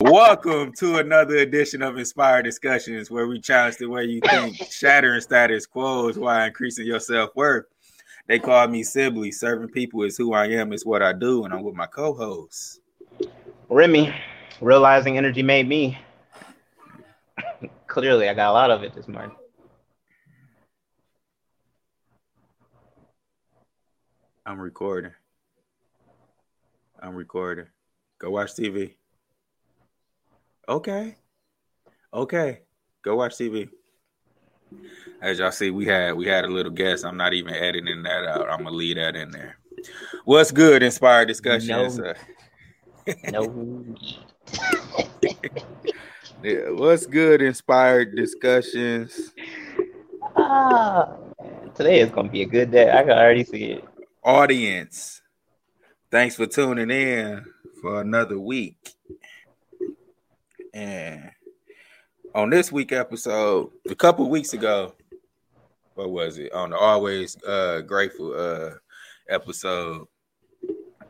Welcome to another edition of Inspired Discussions, where we challenge the way you think, shattering status quo while increasing your self worth. They call me Sibley. Serving people is who I am, is what I do, and I'm with my co hosts. Remy, realizing energy made me. Clearly, I got a lot of it this morning. I'm recording. I'm recording. Go watch TV. Okay. Okay. Go watch TV. As y'all see, we had we had a little guest. I'm not even editing that out. I'm gonna leave that in there. What's good? Inspired discussions. No. Uh, no. yeah, what's good? Inspired discussions. Ah, today is gonna be a good day. I can already see it. Audience, thanks for tuning in for another week. And on this week episode, a couple weeks ago, what was it? On the Always uh, Grateful uh, episode.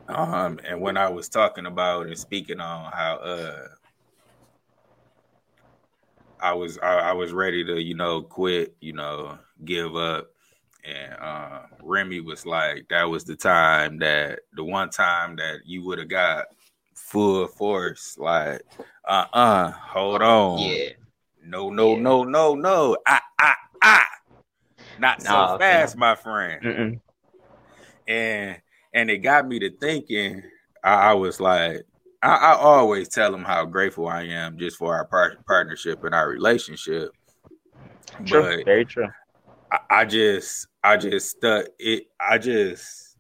Um, and when I was talking about and speaking on how uh I was I, I was ready to, you know, quit, you know, give up. And uh, Remy was like, that was the time that the one time that you would have got full force, like uh uh hold on. Yeah. No, no, yeah. no, no, no. Ah, ah, ah. Not nah, so fast, my friend. Mm-mm. And and it got me to thinking. I, I was like, I, I, always tell them how grateful I am just for our par- partnership and our relationship. True, but very true. I, I just, I just stuck it. I just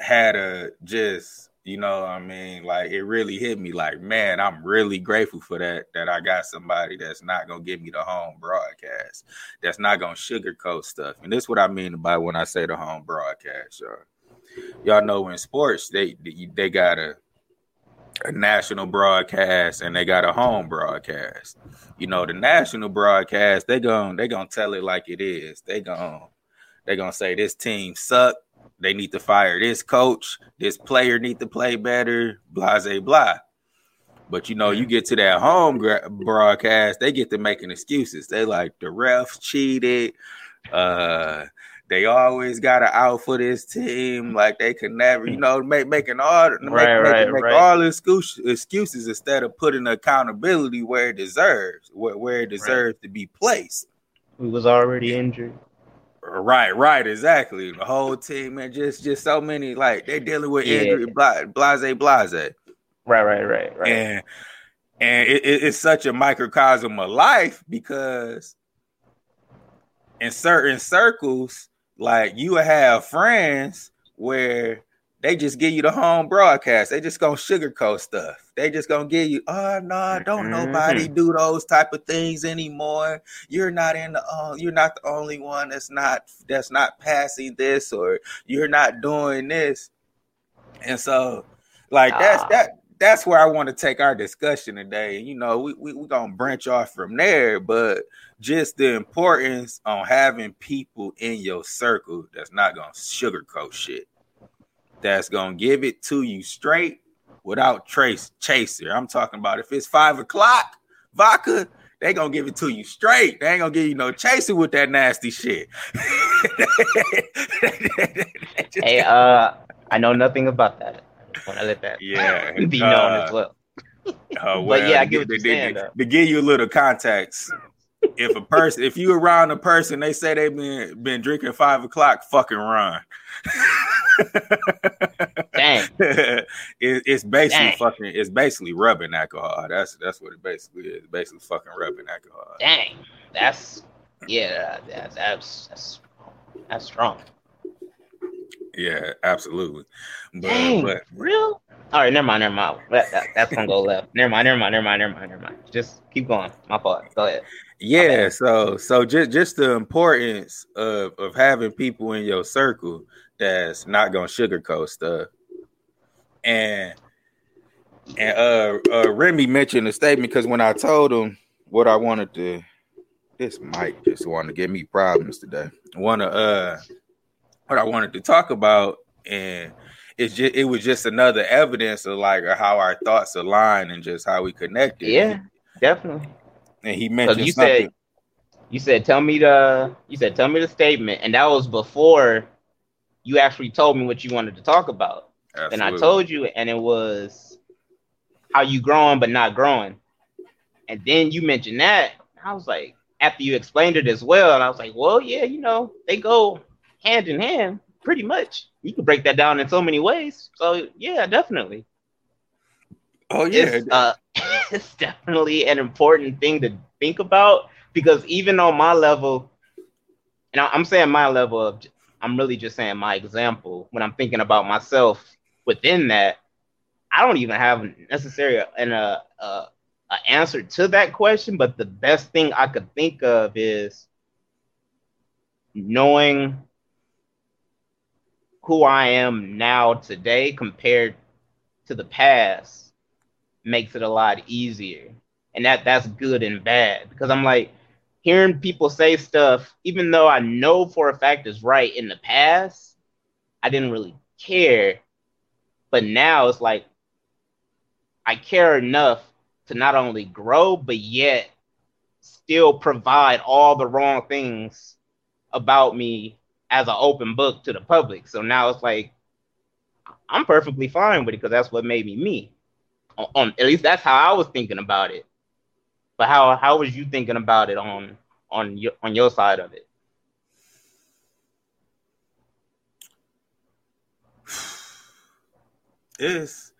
had a just you know what I mean? Like it really hit me like, man, I'm really grateful for that that I got somebody that's not to give me the home broadcast. That's not to sugarcoat stuff. And this is what I mean by when I say the home broadcast, y'all. Y'all know in sports they they got a a national broadcast and they got a home broadcast. You know, the national broadcast, they going they to tell it like it is. They going they to say this team suck they need to fire this coach. This player need to play better. Blah, blah, blah. But you know, you get to that home broadcast, they get to making excuses. They like the refs cheated. Uh, they always got to out for this team. Like they could never, you know, make making all right, make, right, make, make right. all excuses, excuses instead of putting accountability where it deserves, where, where it deserves to be placed. Who was already injured. Right, right, exactly. The whole team and just just so many like they're dealing with yeah. injury, blase, blase. Right, right, right, right. And and it, it, it's such a microcosm of life because in certain circles, like you have friends where they just give you the home broadcast. They just gonna sugarcoat stuff. They just gonna give you, oh no, don't mm-hmm. nobody do those type of things anymore. You're not in the uh, you're not the only one that's not that's not passing this or you're not doing this. And so like that's ah. that that's where I want to take our discussion today. You know, we we we gonna branch off from there, but just the importance on having people in your circle that's not gonna sugarcoat shit that's gonna give it to you straight without trace chaser. I'm talking about if it's five o'clock vodka, they gonna give it to you straight. They ain't gonna give you no chaser with that nasty shit. hey, uh, I know nothing about that. When I let that yeah be known uh, as well. Uh, well. but yeah, I get you're saying. To give you a little context, if a person, if you around a person, they say they've been been drinking five o'clock, fucking run. Dang. It, it's basically Dang. fucking. It's basically rubbing alcohol. That's that's what it basically is. Basically, fucking rubbing alcohol. Dang. That's yeah. That's that's that's, that's strong. Yeah, absolutely. But, Dang, but real. All right, never mind, never mind. That, that, that's gonna go left. Never mind, never mind, never mind, never mind, never mind. Just keep going. My fault. Go ahead. Yeah, so so just just the importance of of having people in your circle that's not gonna sugarcoat stuff. And and uh, uh Remy mentioned a statement because when I told him what I wanted to, this mic just wanted to give me problems today. Want to uh what I wanted to talk about, and it's just it was just another evidence of like how our thoughts align and just how we connected. Yeah, definitely. And he mentioned you something. said you said tell me the you said tell me the statement, and that was before you actually told me what you wanted to talk about. Absolutely. And I told you, and it was how you growing but not growing. And then you mentioned that. I was like, after you explained it as well, and I was like, well, yeah, you know, they go hand in hand pretty much. You can break that down in so many ways. So yeah, definitely. Oh yeah, It's, uh, it's definitely an important thing to think about because even on my level, and I'm saying my level of, I'm really just saying my example when I'm thinking about myself within that. I don't even have necessarily an uh, uh, a answer to that question, but the best thing I could think of is knowing who I am now today compared to the past makes it a lot easier. And that that's good and bad because I'm like hearing people say stuff even though I know for a fact is right in the past, I didn't really care. But now it's like I care enough to not only grow but yet still provide all the wrong things about me as an open book to the public. So now it's like I'm perfectly fine with it because that's what made me me. On, on at least that's how I was thinking about it. But how how was you thinking about it on on your on your side of it? It's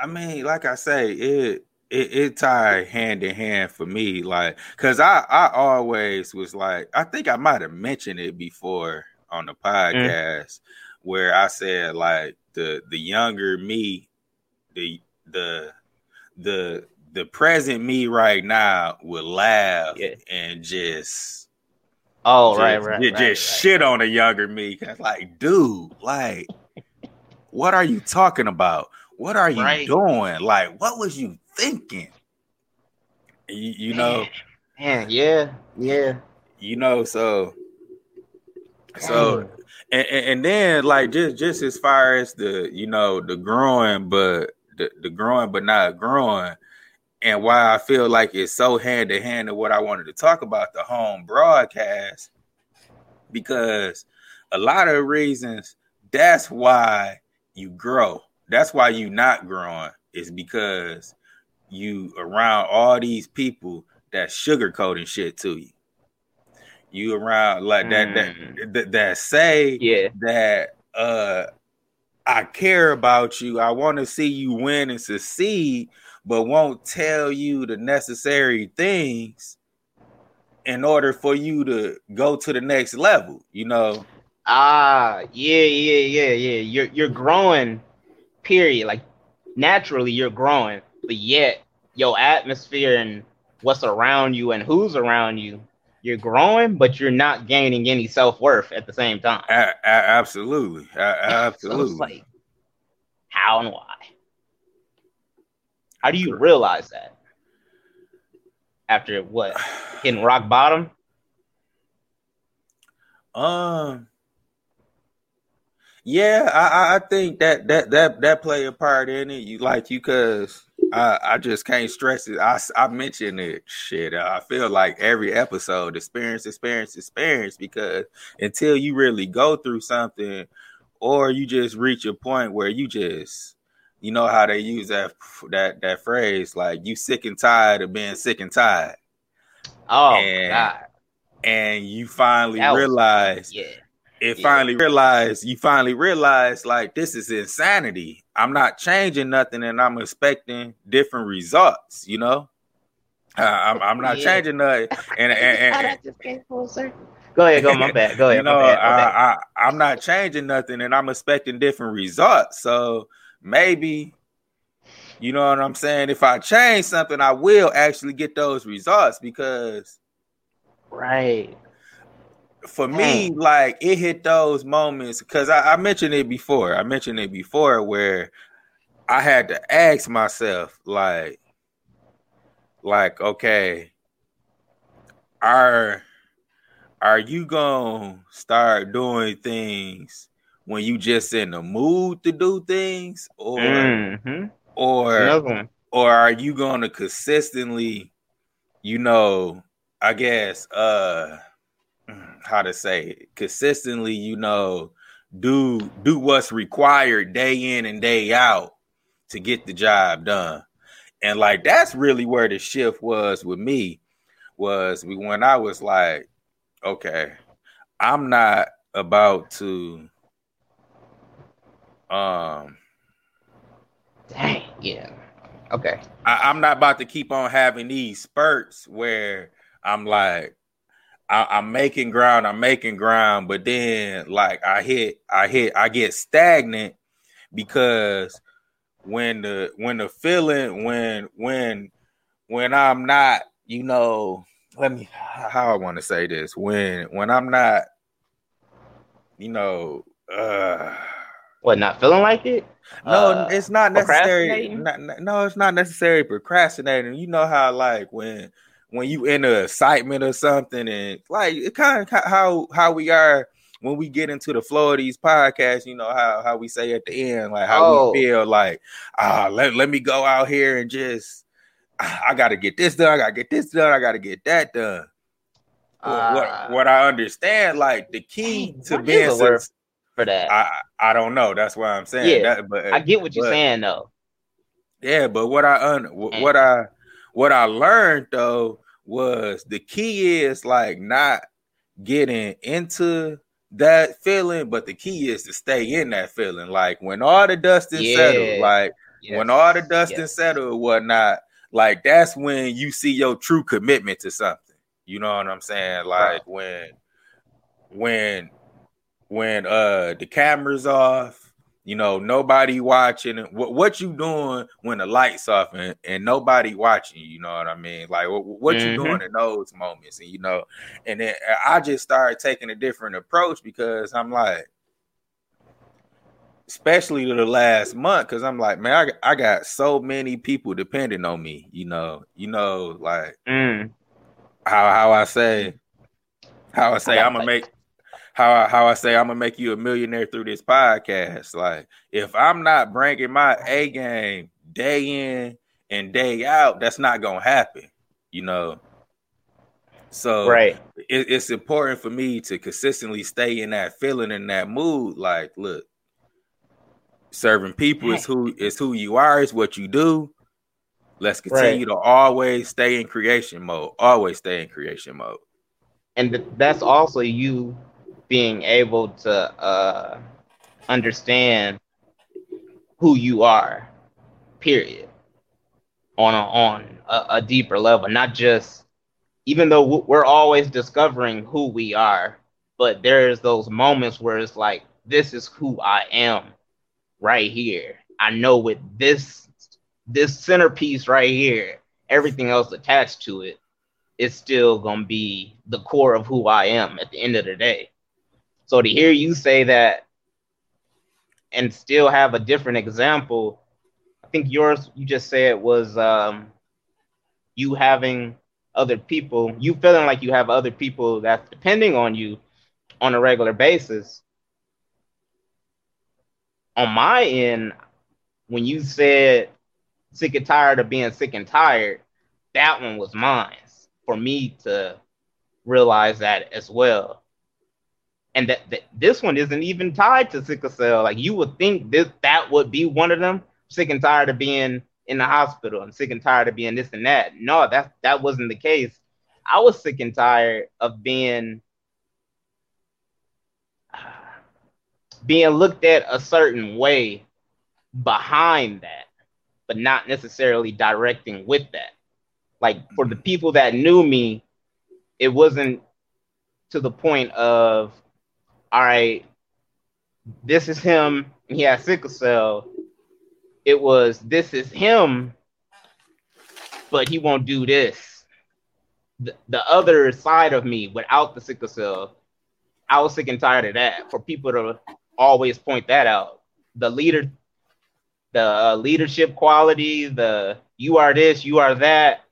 i mean like i say it it, it tied hand in hand for me like because i i always was like i think i might have mentioned it before on the mm. podcast where i said like the the younger me the the the the present me right now would laugh Yeah. and just Oh just, right, right, ju- right, just right. shit on a younger me. Cause like, dude, like, what are you talking about? What are you Right. doing? Like, what was you thinking? You, you know, Man, yeah, yeah. you know, so so and, and, then like just just as far as the you know the growing but the, the growing but not growing and why I feel like it's so hand to hand to what I wanted to talk about the home broadcast because a lot of reasons that's why you grow. That's why you not growing is because you around all these people that sugarcoating shit to you. You around like that that, that that say Yeah. that uh I care about you. I want to see you win and succeed, but won't tell you the necessary things in order for you to go to the next level. You know, Ah, yeah, yeah, yeah, yeah. You're you're growing, period. Like naturally you're growing, but yet your atmosphere and what's around you and who's around you, you're growing, but you're not gaining any self worth at the same time. a- a- absolutely, A- So absolutely. it's like, how and why? How do you realize that? After what? Hitting rock bottom? Um, yeah, I, I- think that that that that play a part in it. You like you, cause I I just can't stress it. I, I mentioned it. Shit, uh, I feel like every episode, experience, experience, experience. Because until you really go through something, or you just reach a point where you just, you know how they use that that that phrase, like you sick and tired of being sick and tired, Oh And- God. and you finally was- realize Yeah. It Yeah. finally realized you finally realize like this is insanity i'm not changing nothing and i'm expecting different results you know uh, I'm, I'm not Yeah. changing nothing and, and, and, and just came full. Go ahead, go. My bad. Go ahead. you know my bad, my bad. I, I, i'm not changing nothing and i'm expecting different results so maybe you know what i'm saying if i change something i will actually get those results because Right. For me, like it hit those moments because I, I mentioned it before. I mentioned it before where I had to ask myself, like, like, okay, are are you gonna start doing things when you just in the mood to do things, or Mhm. or or are you to consistently, you know, I guess, uh, how to say it, consistently, you know, do do what's required day in and day out to get the job done. And like that's really where the shift was with me was when I was like, okay, I'm not about to um Dang. Yeah. Okay. I, I'm not about to keep on having these spurts where I'm like, I, I'm making ground, I'm making ground, but then like I hit, I hit, I get stagnant because when the when the feeling when when when I'm not, you know, let me how I want to say this when when I'm not, you know, uh What? Not feeling like it? no, Uh, it's not necessary. Not, no, it's not necessary procrastinating. You know how I like when when you in the excitement or something, and like it kind of how how we are when we get into the flow of these podcasts. You know how how we say at the end, like how Oh. we feel like ah let let me go out here and just ah, I got to get this done. I got to get this done. I got to get that done. What- Uh, what what I understand, like the key to being word for that. I I don't know. That's why I'm saying Yeah, that. But I get what you're but- saying though. yeah, but what I un what I what I learned though was the key is like not getting into that feeling, but the key is to stay in that feeling. Like when all the dust is Yeah. settled, like when all the dust yes. is settled and whatnot, like that's when you see your true commitment to something. You know what I'm saying? Like when when when uh the camera's off, you know, nobody watching what what you doing when the lights off and, and nobody watching you, you know what I mean? Like what, what you Mhm. doing in those moments, and you know, and then I just started taking a different approach because I'm like, especially to the last month, because I'm like, man, I, I got so many people depending on me, you know, you know, like Mm. how how I say, how I say, I'm gonna make how I, how I say I'm gonna make you a millionaire through this podcast. Like if I'm not bringing my A game day in and day out, that's not gonna happen. You know. So Right. it, it's important for me to consistently stay in that feeling in that mood. Like, look, serving people is who is who you are, is what you do. Let's continue to always stay in creation mode. Always stay in creation mode. and that's also you being able to uh, understand who you are period on a, on a, a deeper level not just even though we're always discovering who we are but there's those moments where it's like this is who i am right here i know with this this centerpiece right here everything else attached to it it's still gonna be the core of who I am at the end of the day. So to hear you say that and still have a different example, I think yours you just said was um, you having other people, you feeling like you have other people that's depending on you on a regular basis. On my end, when you said sick and tired of being sick and tired, that one was mine for me to realize that as well. And that, that this one isn't even tied to sickle cell. Like you would think this that would be one of them. Sick and tired of being in the hospital and sick and tired of being this and that. No, that that wasn't the case. I was sick and tired of being being looked at a certain way behind that, but not necessarily directing with that. Like for the people that knew me, it wasn't to the point of, all right, this is him, he has sickle cell. It was this is him, but he won't do this. The, the other side of me without the sickle cell, I was sick and tired of that. For people to always point that out, the leader, the uh, leadership quality, the you are this, you are that,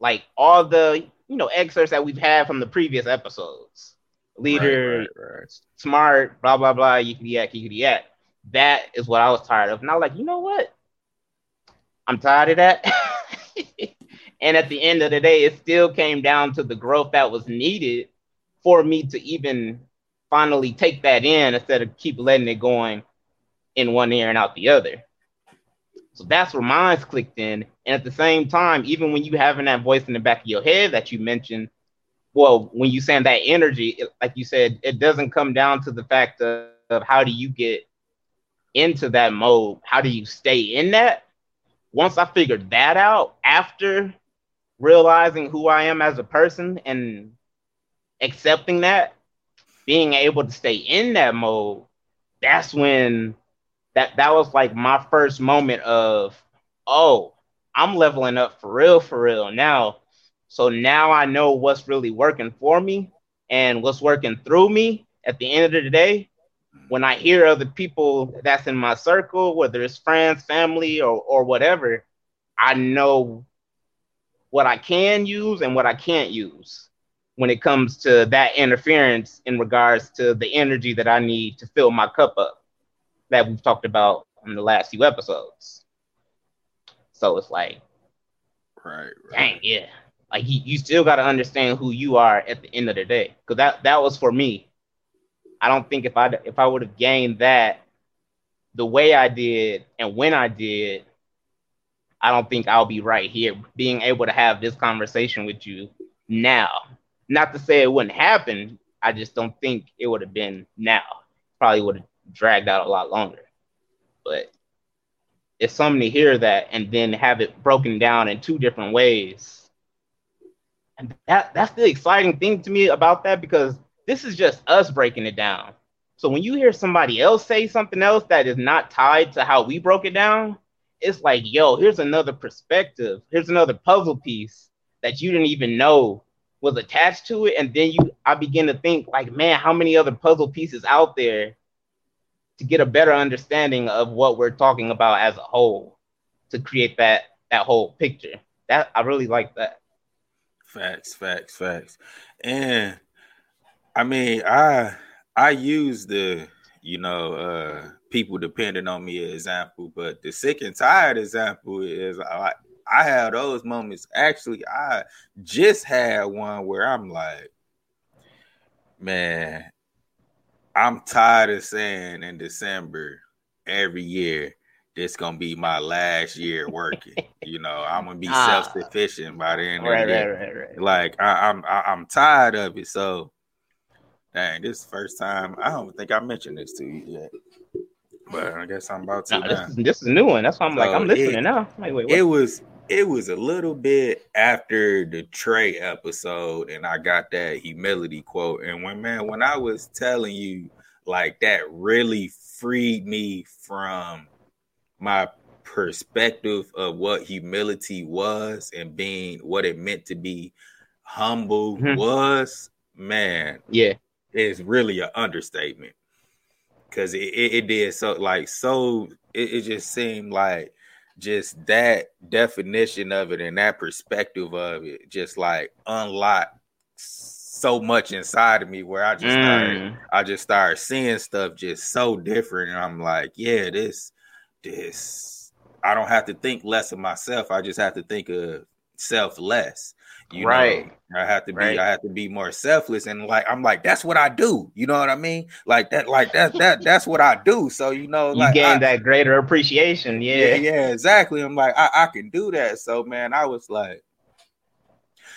like all the you know excerpts that we've had from the previous episodes. Leader, Right, right, right. smart, blah blah blah, you yickety yak, yickety yak. That is what I was tired of. And I was like, you know what? I'm tired of that. and at the end of the day, it still came down to the growth that was needed for me to even finally take that in instead of keep letting it going in one ear and out the other. So that's where mine's clicked in. And at the same time, even when you having that voice in the back of your head that you mentioned, well, when you saying that energy, it, like you said, it doesn't come down to the fact of, of how do you get into that mode? How do you stay in that? Once I figured that out after realizing who I am as a person and accepting that, being able to stay in that mode, that's when that that was like my first moment of, oh, I'm leveling up for real, for real now. So now I know what's really working for me and what's working through me. At the end of the day, when I hear other people that's in my circle, whether it's friends, family, or or whatever, I know what I can use and what I can't use when it comes to that interference in regards to the energy that I need to fill my cup up that we've talked about in the last few episodes. So it's like, Right, right. dang, yeah. Like you, you still got to understand who you are at the end of the day, because that that was for me. I don't think if I if I would have gained that the way I did and when I did, I don't think I'll be right here being able to have this conversation with you now. Not to say it wouldn't happen. I just don't think it would have been now. Probably would have dragged out a lot longer. But it's something to hear that and then have it broken down in two different ways. And that that's the exciting thing to me about that because this is just us breaking it down. So when you hear somebody else say something else that is not tied to how we broke it down, it's like, yo, here's another perspective. Here's another puzzle piece that you didn't even know was attached to it. And then you I begin to think like, man, how many other puzzle pieces out there to get a better understanding of what we're talking about as a whole to create that that whole picture. That I really like that. Facts, facts, facts. And I mean, I I use the you know uh people depending on me example, but the sick and tired example is I I have those moments. Actually, I just had one where I'm like, man, I'm tired of saying in December every year this gonna be my last year working. you know, I'm gonna be Ah. self sufficient by the end Right, of the right, year. right, right. Like I, I'm, I, I'm tired of it. So, dang, this is the first time. I don't think I mentioned this to you yet, but I guess I'm about to now. this is this is a new one. That's why I'm like, I'm listening it- now. Like, wait, It was, it was a little bit after the Trey episode, and I got that humility quote. And when man, when I was telling you, like that really freed me from my perspective of what humility was and being what it meant to be humble Mhm. was, man, Yeah, is really an understatement. Cause it, it, it did so like so it, it just seemed like just that definition of it and that perspective of it just like unlocked so much inside of me where I just started Mm. I just started seeing stuff just so different, and I'm like, yeah, this, this, I don't have to think less of myself. I just have to think of self less. You Right. know, I have to be, Right. I have to be more selfless, and like, I'm like, that's what I do. You know what I mean? Like that, like that, that, that's what I do. So you know, you like, gain that greater appreciation. yeah, Yeah, yeah, exactly. I'm like, I, I can do that. So man, I was like,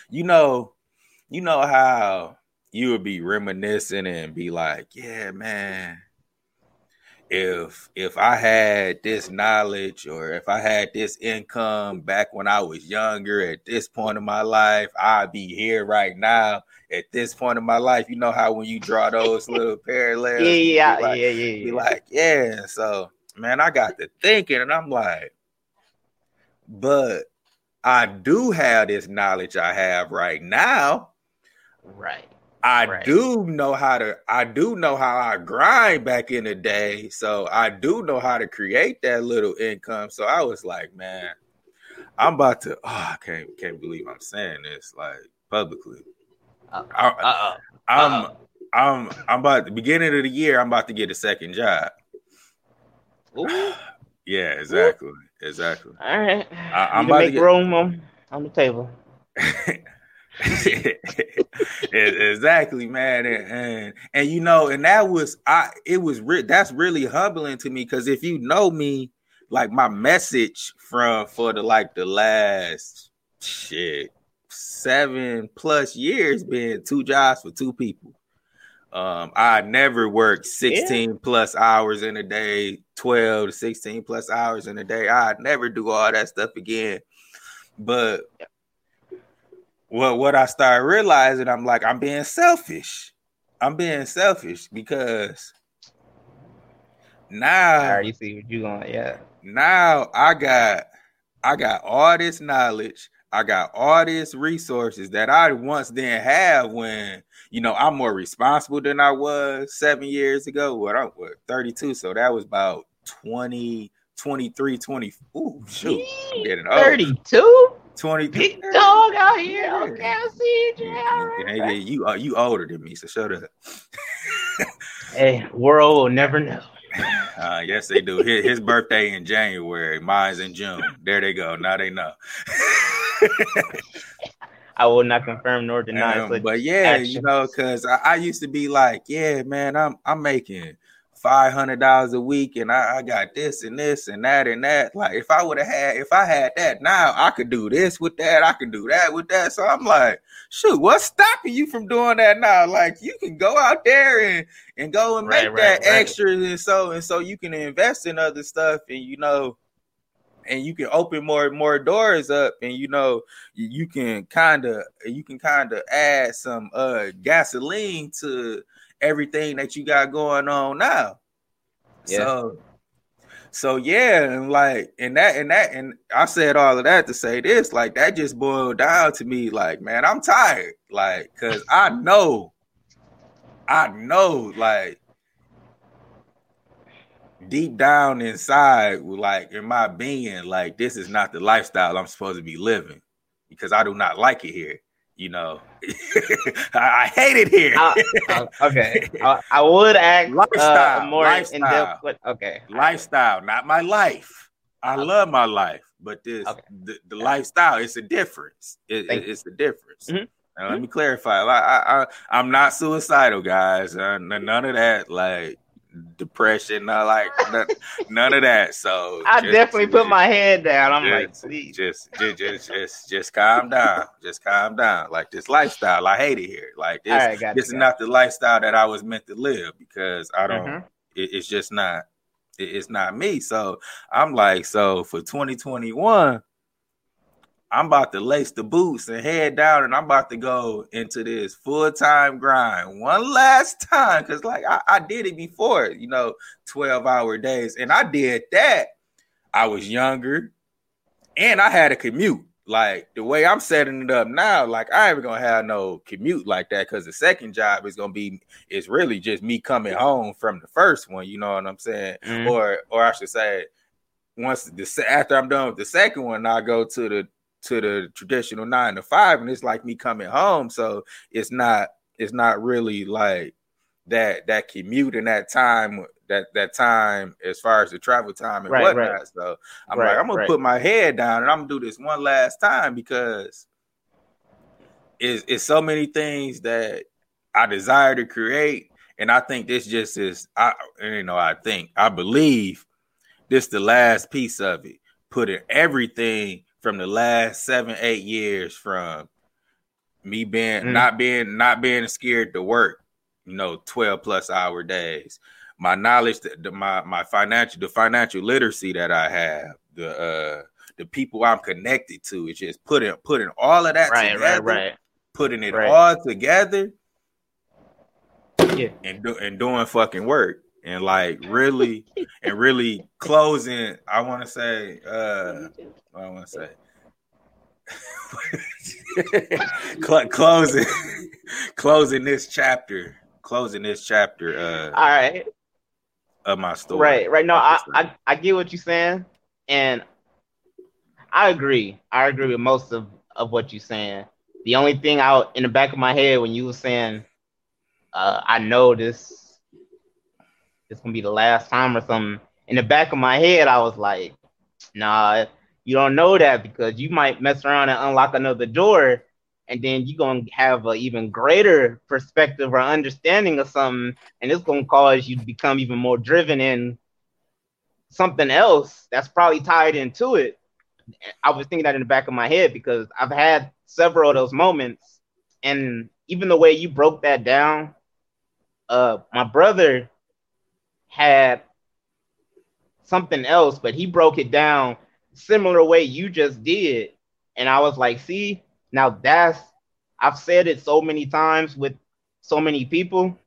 you know, you know how you would be reminiscing and be like, yeah, man, if if I had this knowledge or if I had this income back when I was younger at this point in my life, I'd be here right now at this point in my life. You know how when you draw those little parallels, yeah, yeah, like, yeah, yeah, yeah. like, yeah. So, man, I got to thinking, and I'm like, but I do have this knowledge I have right now. right. I Right. do know how to. I do know how I grind back in the day. So I do know how to create that little income. So I was like, man, I'm about to. Oh, I can't can't believe I'm saying this like publicly. Uh, I, I'm I'm I'm about the beginning of the year. I'm about to get a second job. Ooh. yeah, exactly, Ooh. exactly. All right, I, am about to make get... room on, on the table. exactly, man, and, and, and you know, and that was I. It was re- that's really humbling to me because if you know me, like my message from for the like the last shit seven plus years been two jobs for two people. Um, I never worked 16 yeah. plus hours in a day, 12 to 16 plus hours in a day. I'd never do all that stuff again. But what what I started realizing, I'm like, I'm being selfish. I'm being selfish because now I already see what you going, yeah. Now I got I got all this knowledge. I got all these resources that I once didn't have when you know I'm more responsible than I was seven years ago. What I'm what, 32, so that was about 20, 23, 20. Ooh, shoot, I'm getting old. 32? 20 big dog out here. Okay, I see you. Right, right. You are you older than me, so shut up. hey, world will never know. Uh, yes, they do. His, his birthday in January, mine's in June. There they go. Now they know. I will not confirm nor deny. Um, but yeah, actions. you know, because I, I, used to be like, yeah, man, I'm I'm making five hundred dollars a week, and I, I, got this and this and that and that. Like, if I would have had, if I had that now, I could do this with that. I could do that with that. So I'm like, shoot, what's stopping you from doing that now? Like, you can go out there and and go and make right, that right, extra, and so and so you can invest in other stuff, and you know and you can open more more doors up and you know you can kind of you can kind of add some uh gasoline to everything that you got going on now. Yeah. So so yeah, and like and that and that and I said all of that to say this, like that just boiled down to me, like, man, I'm tired. Like, cause I know, I know, like deep down inside, like in my being, like this is not the lifestyle I'm supposed to be living because I do not like it here you know, I, I, hate it here. uh, uh, okay, I, I, would act uh, lifestyle, uh, more lifestyle, in depth. But okay, lifestyle, not my life. I okay. love my life, but this okay. the, the lifestyle. It's a difference. It, it, it's a difference. Mm-hmm. Now, let mm-hmm. me clarify. I, I, I, am not suicidal, guys. Uh, none of that. Like depression, not like none, none, of that. So I just, definitely put my head down. I'm just, like, please, just, just, just, just, just calm down. Just calm down. Like this lifestyle, I hate it here. Like this, right, this is not the lifestyle that I was meant to live because I don't. Mm-hmm. It, it's just not. It, it's not me. So I'm like, so for 2021. I'm about to lace the boots and head down, and I'm about to go into this full time grind one last time. Cause like I, I, did it before, you know, 12 hour days, and I did that. I was younger and I had a commute. Like the way I'm setting it up now, like I ain't gonna have no commute like that because the second job is gonna be it's really just me coming home from the first one, you know what I'm saying? Mm-hmm. Or or I should say once the after I'm done with the second one, I go to the to the traditional nine to five, and it's like me coming home. So it's not it's not really like that that commute and that time that that time as far as the travel time and right, whatnot. Right. So I'm right, like, I'm gonna put my head down and I'm gonna do this one last time because it's, it's so many things that I desire to create. And I think this just is I you know, I think I believe this the last piece of it. Putting everything from the last seven, eight years from me being mm. not being not being scared to work, you know, 12 plus hour days. My knowledge, the, my my financial the financial literacy that I have, the uh the people I'm connected to, it's just putting putting all of that right, together, right, right. putting it right. all together, yeah. and do, and doing fucking work and like really and really closing. I want to say, uh, I want to say, closing, closing this chapter, closing this chapter. Uh, All right, of my story. Right, right. No, I, I, I get what you're saying, and I agree. I agree with most of of what you're saying. the only thing out in the back of my head when you were saying, uh, I know this this gonna be the last time or something. In the back of my head, I was like, nah, you don't know that because you might mess around and unlock another door, and then you're gonna have an even greater perspective or understanding of something, and it's gonna cause you to become even more driven in something else that's probably tied into it. I was thinking that in the back of my head because I've had several of those moments, and even the way you broke that down, uh, my brother had something else, but he broke it down similar way you just did, and I was like, see, now that's I've said it so many times with so many people,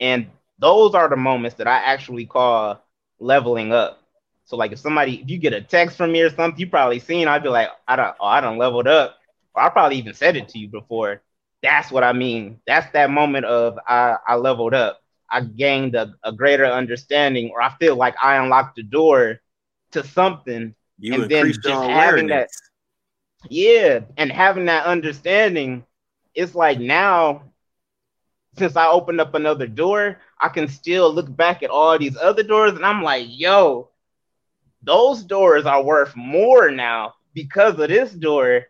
and those are the moments that I actually call leveling up. So like if somebody if you get a text from me or something, you probably seen, I'd be like, I don't oh, I don't leveled up. Or I probably even said it to you before. That's what I mean. That's that moment of I, I leveled up. I gained a, a greater understanding, or I feel like I unlocked the door to something. You and then just having that yeah, and having that understanding, it's like now since I opened up another door, I can still look back at all these other doors and I'm like, yo, those doors are worth more now because of this door.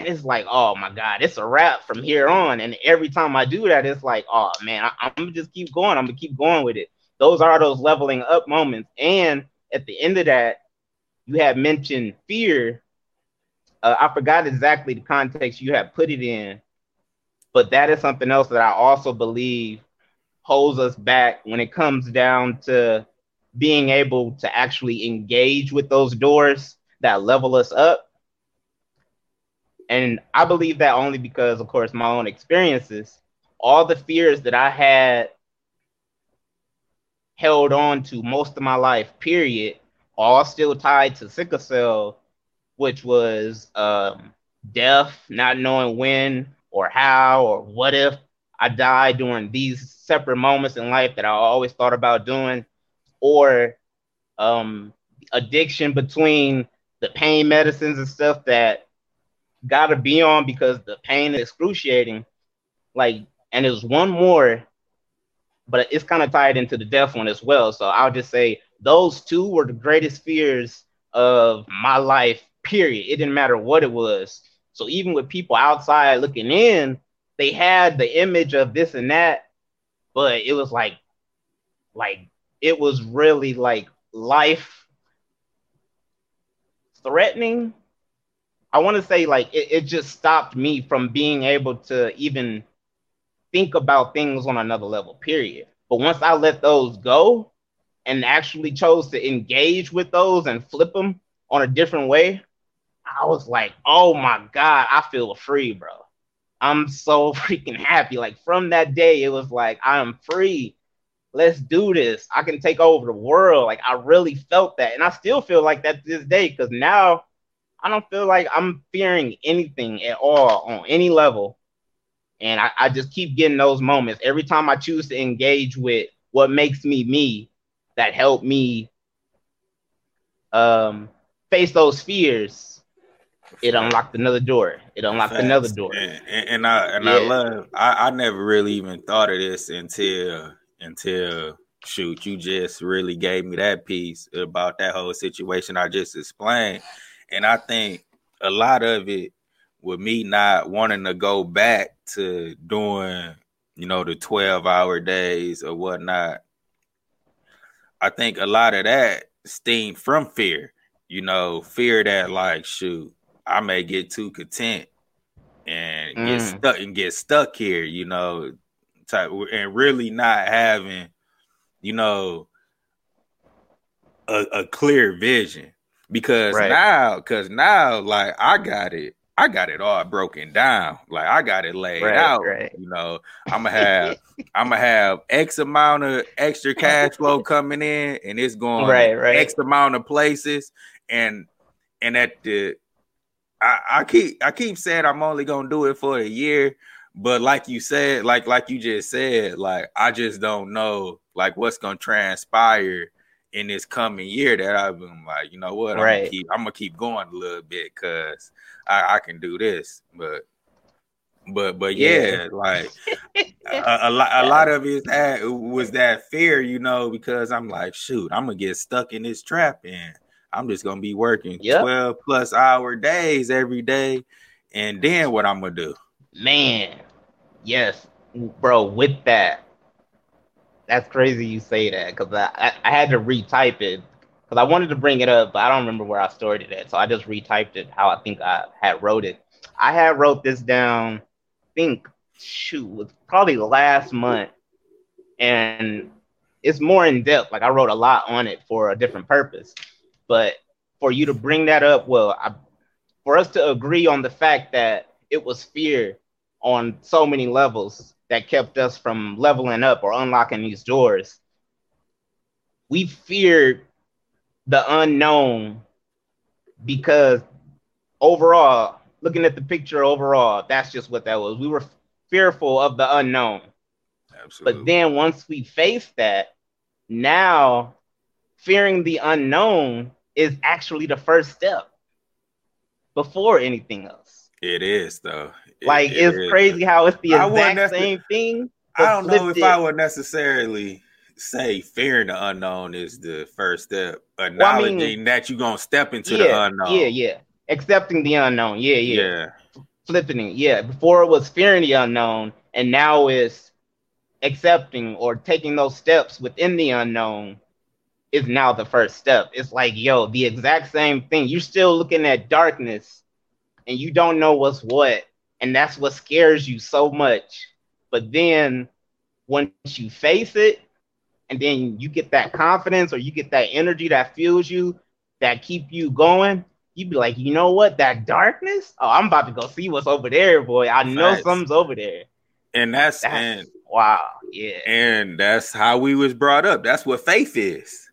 And it's like, oh my God, it's a wrap from here on. And every time I do that, it's like, oh man, I, am gonna just keep going. I'm gonna keep going with it. Those are those leveling up moments. And at the end of that, you had mentioned fear. Uh, I forgot exactly the context you had put it in, but that is something else that I also believe holds us back when it comes down to being able to actually engage with those doors that level us up. And I believe that only because, of course, my own experiences, all the fears that I had held on to most of my life, period, all still tied to sickle cell, which was um, death, not knowing when or how or what if I die during these separate moments in life that I always thought about doing or um, addiction between the pain medicines and stuff that gotta be on because the pain is excruciating. Like, and there's one more, but it's kind of tied into the death one as well. So I'll just say those two were the greatest fears of my life, period. It didn't matter what it was. So even with people outside looking in, they had the image of this and that, but it was like, like it was really like life threatening. I want to say like it, it just stopped me from being able to even think about things on another level, period. But once I let those go and actually chose to engage with those and flip them on a different way, I was like, oh my God, I feel free, bro. I'm so freaking happy. Like from that day, it was like, I am free let's do this. I can take over the world. Like I really felt that. And I still feel like that to this day because now I don't feel like I'm fearing anything at all on any level. And I, I just keep getting those moments every time I choose to engage with what makes me me that help me um, face those fears. It unlocked another door. It unlocked Facts. another door. And, and, and I and yeah. I love. I, I never really even thought of this until until shoot, you just really gave me that piece about that whole situation I just explained. And I think a lot of it with me not wanting to go back to doing, you know, the 12 hour days or whatnot. I think a lot of that stemmed from fear, you know, fear that like, shoot, I may get too content and mm. get stuck and get stuck here, you know, type and really not having, you know, a, a clear vision. Because right. now, because now, like I got it, I got it all broken down. Like I got it laid right, out. Right. You know, I'm gonna have I'm gonna have X amount of extra cash flow coming in, and it's going right, right. X amount of places, and and at the I, I keep I keep saying I'm only gonna do it for a year, but like you said, like like you just said, like I just don't know like what's gonna transpire in this coming year that I've been like, you know what, I'm, Right. gonna, keep, I'm gonna keep going a little bit because I, I can do this. But but but yeah, Yeah. like a, a lot a lot of it that was that fear, you know, because I'm like, shoot, I'm gonna get stuck in this trap and I'm just gonna be working Yep. 12 plus hour days every day, and then what I'm gonna do. Man, yes, bro. With that, that's crazy you say that because I, I I had to retype it because I wanted to bring it up, but I don't remember where I stored it at. So I just retyped it how I think I had wrote it. I had wrote this down. I think shoot was probably last month, and it's more in depth. Like I wrote a lot on it for a different purpose, but for you to bring that up, well, I, for us to agree on the fact that it was fear on so many levels that kept us from leveling up or unlocking these doors. We feared the unknown because overall, looking at the picture overall, that's just what that was. We were fearful of the unknown. Absolutely. But then once we face that, now fearing the unknown is actually the first step before anything else. it is though. It- Like it it's is. crazy how it's the exact same thing. I don't know if it. I would necessarily say fearing the unknown is the first step. Well, I mean- Acknowledging that you're gonna step into the unknown. yeah, yeah. Accepting the unknown. Yeah, yeah. yeah. Flipping it. Yeah. Before it was fearing the unknown, and now it's accepting or taking those steps within the unknown is now the first step. It's like, yo, the exact same thing. You're still looking at darkness and you don't know what's what. And that's what scares you so much. But then once you face it, and then you get that confidence or you get that energy that fuels you, that keep you going, you'd be like, you know what? That darkness? Oh, I'm about to go see what's over there, boy. I know Facts. something's over there. And that's, That's and wow. Yeah. and that's how we was brought up. That's what faith is.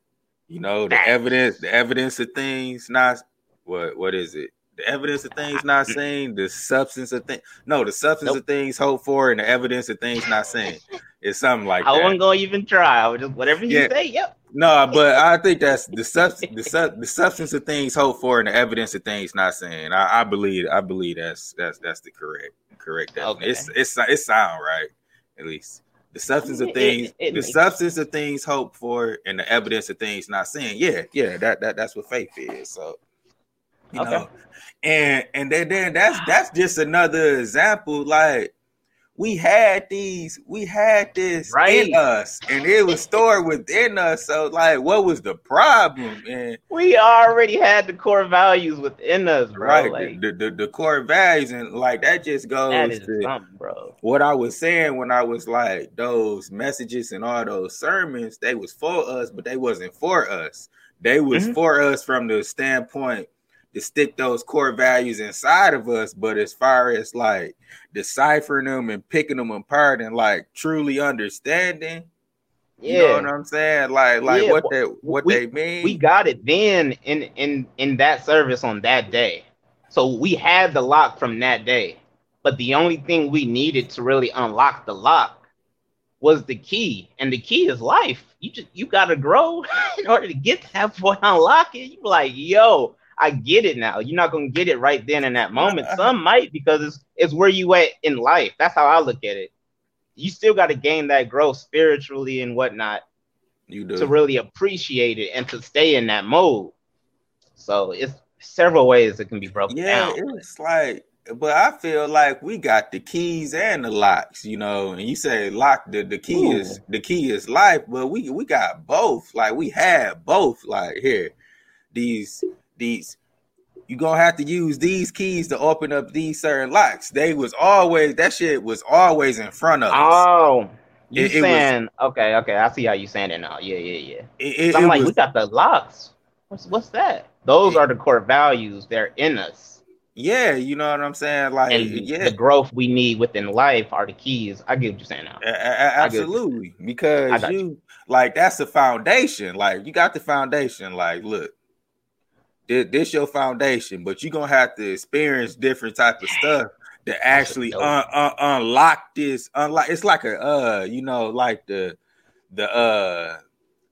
You know, the evidence, the evidence of things not what what is it? The evidence of things not seen, the substance of things. No, the substance Nope. of things hoped for, and the evidence of things not seen. It's something like I that. wasn't gonna even try. I was just whatever you Yeah. say. Yep. No, but I think that's the substance, the, sub, the substance of things hoped for, and the evidence of things not seen. I, I believe, I believe that's that's that's the correct correct. definition. Okay. It's it's it sound right at least. The substance of things, it- it the substance of things hoped for, and the evidence of things not seen. Yeah, yeah, that that that's what faith is. So, you Okay. know, and and then then that's that's just another example. Like we had these, we had this Right. in us, and it was stored within us. So, like, what was the problem? And We already had the core values within us, bro. right, Like the, the the core values, and like that just goes that is to bro. what I was saying when I was like those messages and all those sermons, they was for us, but they wasn't for us. They was Mhm. for us from the standpoint to stick those core values inside of us. But as far as like deciphering them and picking them apart and like truly understanding, you know Yeah. what I'm saying? Like like Yeah, what they what we- they mean. we got it then in in in that service on that day. So we had the lock from that day. But the only thing we needed to really unlock the lock was the key. And the key is life. You just you gotta grow in order to get that point, unlock it. You like, yo, I get it now. You're not gonna get it right then in that moment. Uh-huh. Some might because it's it's where you at in life. That's how I look at it. You still got to gain that growth spiritually and whatnot you do. to really appreciate it and to stay in that mode. So it's several ways it can be broken Yeah, down. it's like, but I feel like we got the keys and the locks, you know. And you say lock the the key Ooh. is the key is life, but we we got both. Like we have both. Like here, these these you're gonna have to use these keys to open up these certain locks. They was always that shit was always in front of us. Oh, you It- it was- saying okay? Okay, I see how you saying it now. Yeah, yeah, yeah. It, So I'm like, was- we got the locks. What's what's that? Those are the core values. They're in us, yeah, you know what I'm saying. Like and yeah, the growth we need within life are the keys. I get what you're saying now. A- a- a- I get you. absolutely because got you, like that's the foundation like you got the foundation like look this, this your foundation but you're gonna have to experience different type of stuff to actually un, un, unlock this unlock it's like a uh you know like the the uh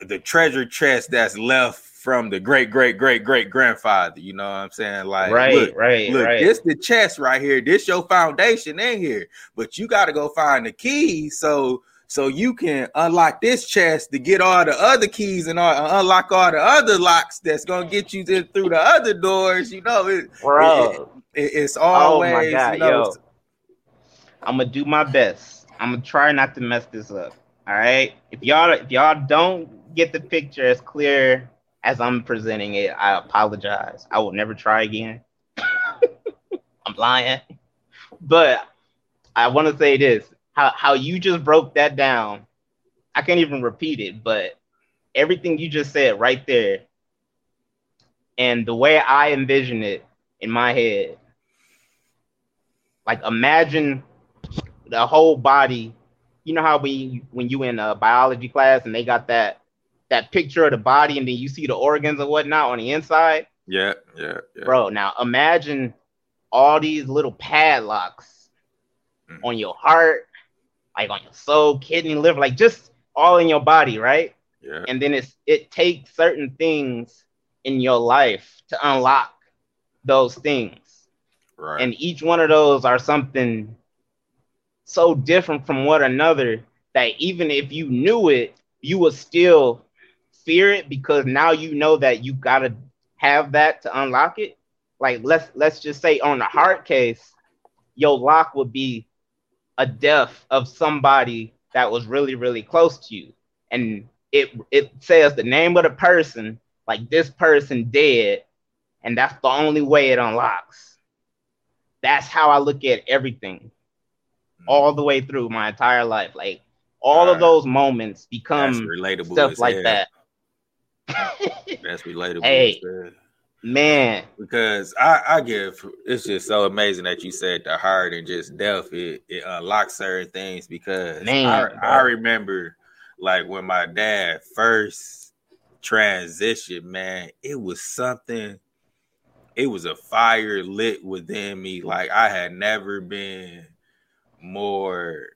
the treasure chest that's left from the great great great great grandfather. You know what I'm saying? Like, right, look, right, look, right. this the chest right here. This your foundation in here, but you got to go find the keys so so you can unlock this chest to get all the other keys and all, uh, unlock all the other locks that's gonna get you to, through the other doors. You know, it, Bro, it- it- it's always oh my god, you know, yo. I'm gonna do my best. I'm gonna try not to mess this up. All right. If y'all if y'all don't get the picture as clear as I'm presenting it, I apologize. I will never try again. I'm lying. But I want to say this. How how you just broke that down. I can't even repeat it, but everything you just said right there and the way I envision it in my head. Like imagine the whole body. You know how we when you in a biology class and they got that that picture of the body and then you see the organs and whatnot on the inside, yeah, yeah, yeah. bro. Now imagine all these little padlocks Mhm. on your heart, like on your soul, kidney, liver, like just all in your body, right? yeah. and then it's it takes certain things in your life to unlock those things Right. and each one of those are something so different from one another that even if you knew it you would still fear it because now you know that you gotta have that to unlock it like let's let's just say on the hard case your lock would be a death of somebody that was really really close to you and it it says the name of the person like this person dead and that's the only way it unlocks that's how i look at everything hmm. all the way through my entire life like all of those moments become relatable. stuff like hell. that That's relatable. Hey. Man because I, I give it's just so amazing that you said the heart and just death it, it unlocks certain things because Man, I, bro. I remember like when my dad first transitioned man it was something it was a fire lit within me like I had never been more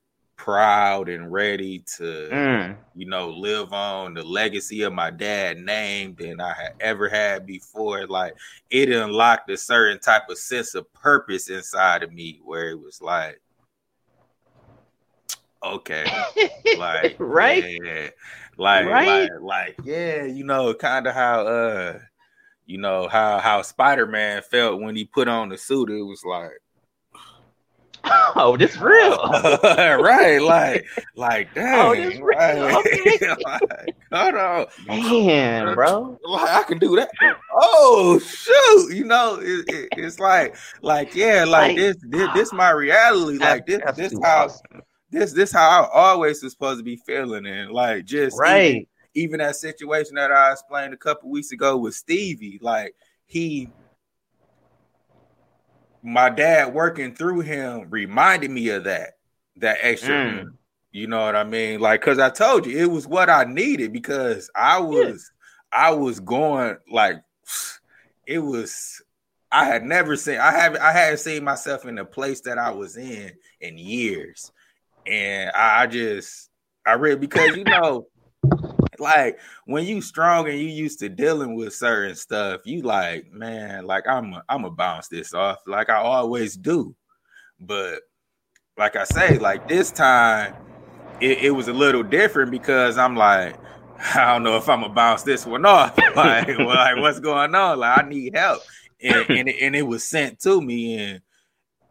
proud and ready to Mm, you know, live on the legacy of my dad name than I had ever had before. Like it unlocked a certain type of sense of purpose inside of me where it was like, okay, like right yeah, like Right? like like yeah, you know, kind of how uh you know how how Spider-Man felt when he put on the suit. It was like oh this real right, like, like, dang, Oh, this real. right. Okay. like, hold on, man bro like, I can do that. Oh, shoot, you know, it, it, it's like, like, yeah, like, Like- this, this, this, my reality, like this, this how, awesome. this, this how I always was supposed to be feeling, and like, just even- right even that situation that I explained a couple weeks ago with Stevie, like he my dad working through him reminded me of that, that extra. Mm. You know what I mean? Like, cause I told you it was what I needed because I was I was going like it was I had never seen I haven't I hadn't seen myself in the place that I was in in years. And I, I just I really because you know like when you strong and you used to dealing with certain stuff, you like, man, like I'm a, I'm gonna bounce this off like I always do. But like I say, like this time it, it was a little different because I'm like, I don't know if I'm gonna bounce this one off. like, well, like what's going on? Like I need help. And and it, and it was sent to me and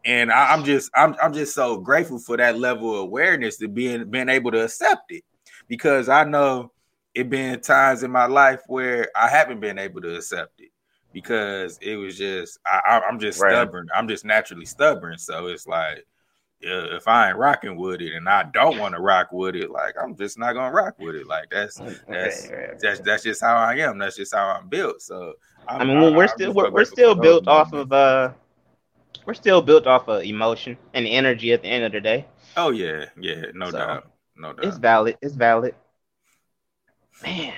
and I, I'm just I'm I'm just so grateful for that level of awareness to being being able to accept it because I know it been times in my life where I haven't been able to accept it because it was just I, I, I'm just Right. stubborn. I'm just naturally stubborn. So it's like yeah, if I ain't rocking with it and I don't want to rock with it, like I'm just not gonna rock with it. Like that's that's Right, right. that's that's just how I am. That's just how I'm built. So I'm, I mean, well, we're I'm still we're, we're still built off of uh we're still built off of emotion and energy at the end of the day. Oh yeah, yeah, no So, doubt, no doubt. It's valid. It's valid. Man,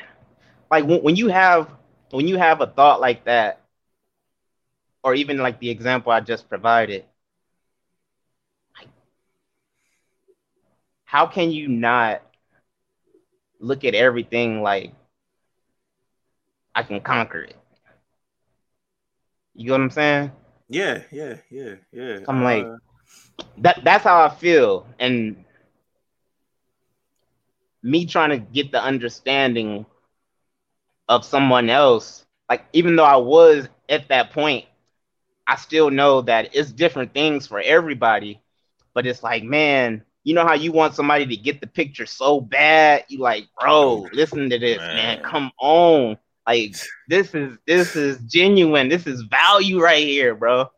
like when, when you have when you have a thought like that, or even like the example I just provided, like, how can you not look at everything like I can conquer it. You know what I'm saying? Yeah, yeah, yeah, yeah. I'm like uh, that that's how I feel. And me trying to get the understanding of someone else, like even though I was at that point, I still know that it's different things for everybody. But it's like, man, you know how you want somebody to get the picture so bad? You like, bro, listen to this, man. man. Come on. Like this is this is genuine. This is value right here, bro.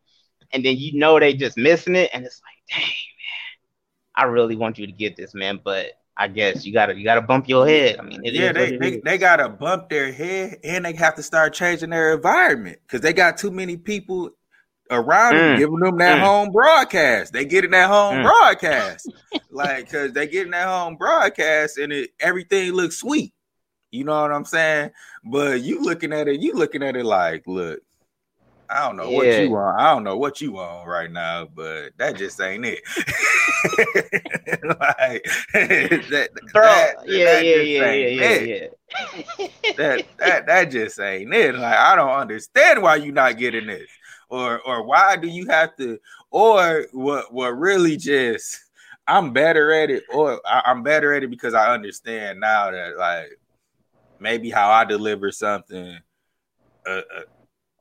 And then you know they just missing it, and it's like, dang, man, I really want you to get this, man. But I guess you gotta you gotta bump your head. I mean, yeah, they they, they gotta bump their head, and they have to start changing their environment because they got too many people around mm. them, giving them that mm. home broadcast. They get in that home mm. broadcast, like because they get in that home broadcast, and it everything looks sweet. You know what I'm saying? But you looking at it, you looking at it like, look, I don't know yeah. what you want. I don't know what you want right now, but that just ain't it. like that, Bro, that, yeah, that yeah, yeah, yeah, yeah, yeah, that that that just ain't it. Like I don't understand why you not getting this, or or why do you have to, or what what really just I'm better at it, or I, I'm better at it because I understand now that like maybe how I deliver something, uh, uh,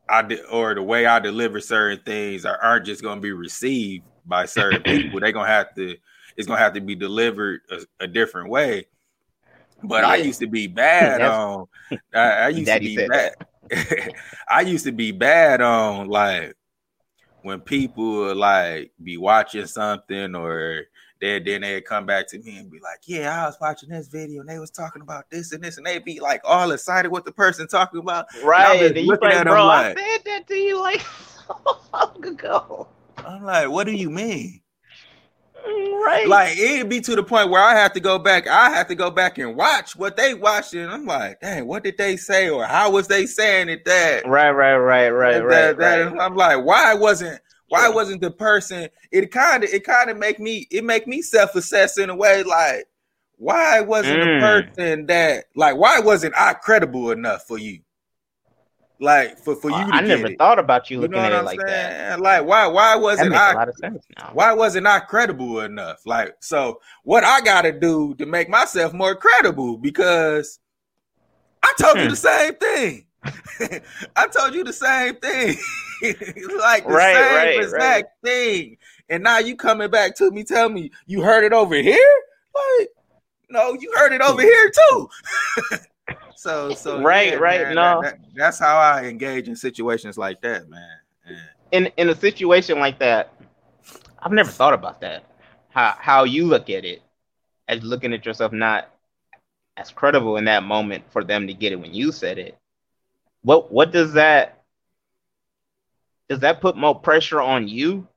I de- or the way I deliver certain things are, aren't just going to be received by certain people. They're gonna have to. It's gonna have to be delivered a, a different way. But yeah. I used to be bad on. I, I used to be bad. I used to be bad on like when people like be watching something or then then they'd come back to me and be like, "Yeah, I was watching this video and they was talking about this and this," and they'd be like all excited what the person talking about. Right? And, and you like, bro, like, I said that to you like so long ago. I'm like, what do you mean? Mm, right. Like it'd be to the point where I have to go back. I have to go back and watch what they watched, and I'm like, dang, what did they say, or how was they saying it? That right, right, right, right, that, right, that, right. I'm like, why wasn't why wasn't the person? It kind of it kind of make me it make me self assess in a way like why wasn't mm. the person that like why wasn't I credible enough for you? Like for, for you, I never it. thought about you looking you know at it like saying? that. Like why why wasn't I why wasn't I credible enough? Like so, what I got to do to make myself more credible because I told hmm. you the same thing. I told you the same thing. like the right, same right, exact right. thing. And now you coming back to me, tell me you heard it over here? Like, no, you heard it over here too. so, so right, yeah, right. Man, no, that, that, that's how I engage in situations like that, man. Yeah. In in a situation like that, I've never thought about that. How how you look at it as looking at yourself not as credible in that moment for them to get it when you said it. What what does that does that put more pressure on you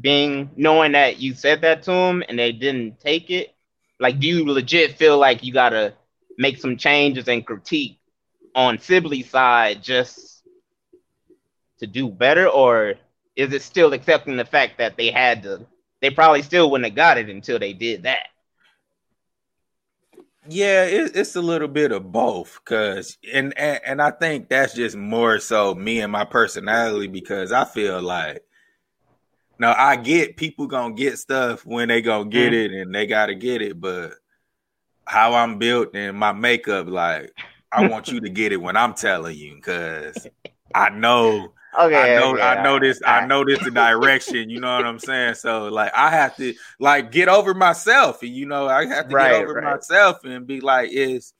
being knowing that you said that to them and they didn't take it? Like do you legit feel like you gotta make some changes and critique on Sibley's side just to do better? Or is it still accepting the fact that they had to they probably still wouldn't have got it until they did that yeah, it, it's a little bit of both, cause and, and and I think that's just more so me and my personality because I feel like now I get people gonna get stuff when they gonna get mm. it and they gotta get it, but how I'm built and my makeup, like I want you to get it when I'm telling you, cause I know Okay, I know, okay, I know this, right. I know this the direction. You know what I'm saying? So like, I have to like get over myself, and you know, I have to right, get over right. myself and be like, it's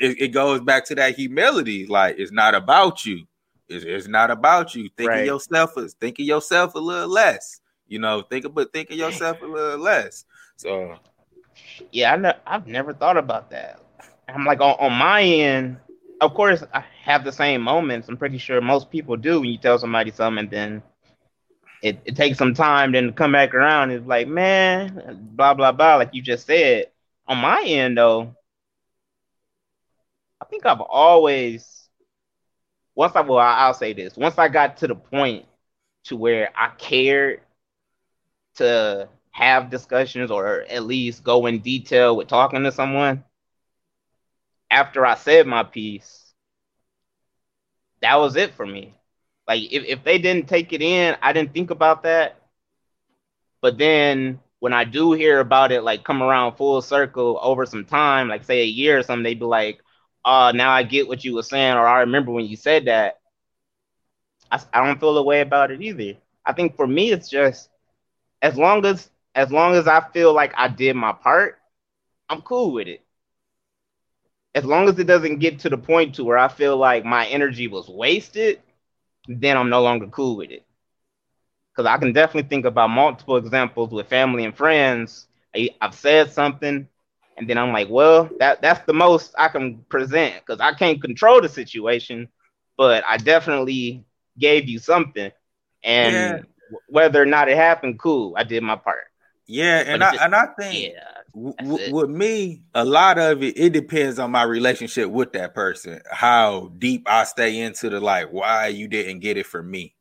it, it, goes back to that humility. Like, it's not about you. It's, it's not about you. Think of yourself. Think of yourself a little less. You know, think about think of yourself a little less. So, yeah, I know, I've never thought about that. I'm like on, on my end of course, I have the same moments. I'm pretty sure most people do when you tell somebody something, and then it, it takes some time then to come back around. It's like, man, blah blah blah, like you just said. On my end, though, I think I've always once I well, I'll say this. Once I got to the point to where I cared to have discussions or at least go in detail with talking to someone, after I said my piece, that was it for me. Like if, if they didn't take it in, I didn't think about that. But then when I do hear about it, like come around full circle over some time, like say a year or something, they'd be like, "Oh, now I get what you were saying," or "I remember when you said that." I, I don't feel the way about it either. I think for me, it's just as long as as long as I feel like I did my part, I'm cool with it. As long as it doesn't get to the point to where I feel like my energy was wasted, then I'm no longer cool with it. Because I can definitely think about multiple examples with family and friends. I, I've said something, and then I'm like, well, that that's the most I can present because I can't control the situation, but I definitely gave you something, and yeah. whether or not it happened, cool, I did my part. Yeah, and I just, and I think yeah, w- with me, a lot of it it depends on my relationship with that person, how deep I stay into the like why you didn't get it from me,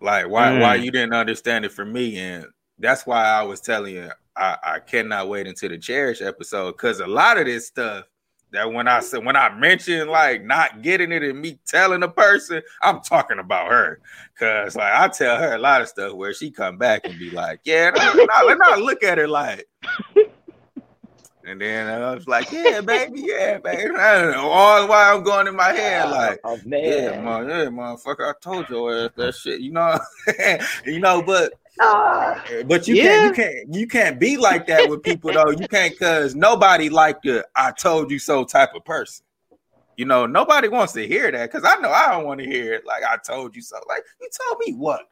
like why mm. why you didn't understand it from me, and that's why I was telling you I, I cannot wait until the cherish episode because a lot of this stuff that when I said when I mentioned like not getting it and me telling a person, I'm talking about her. Cause like I tell her a lot of stuff where she come back and be like, Yeah, no, let not look at her like. And then I was like, Yeah, baby, yeah, baby. I don't know. All while I'm going in my head, like, oh, man. yeah, man, yeah, motherfucker, I told your ass that shit, you know. you know, but uh, but you yeah. can't you can't you can't be like that with people though. You can't cause nobody like the I told you so type of person. You know, nobody wants to hear that because I know I don't want to hear it. Like I told you so. Like you told me what?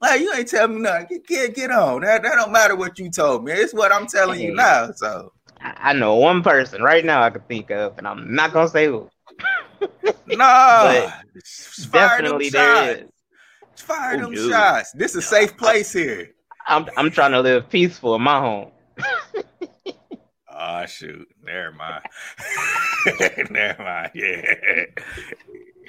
Like you ain't tell me nothing. Get get on. That that don't matter what you told me. It's what I'm telling you now. So I know one person right now I could think of, and I'm not gonna say who. no, definitely there is. Fire them dude. shots. This is a safe place here. I'm I'm trying to live peaceful in my home. oh shoot. Never mind. Never mind. Yeah.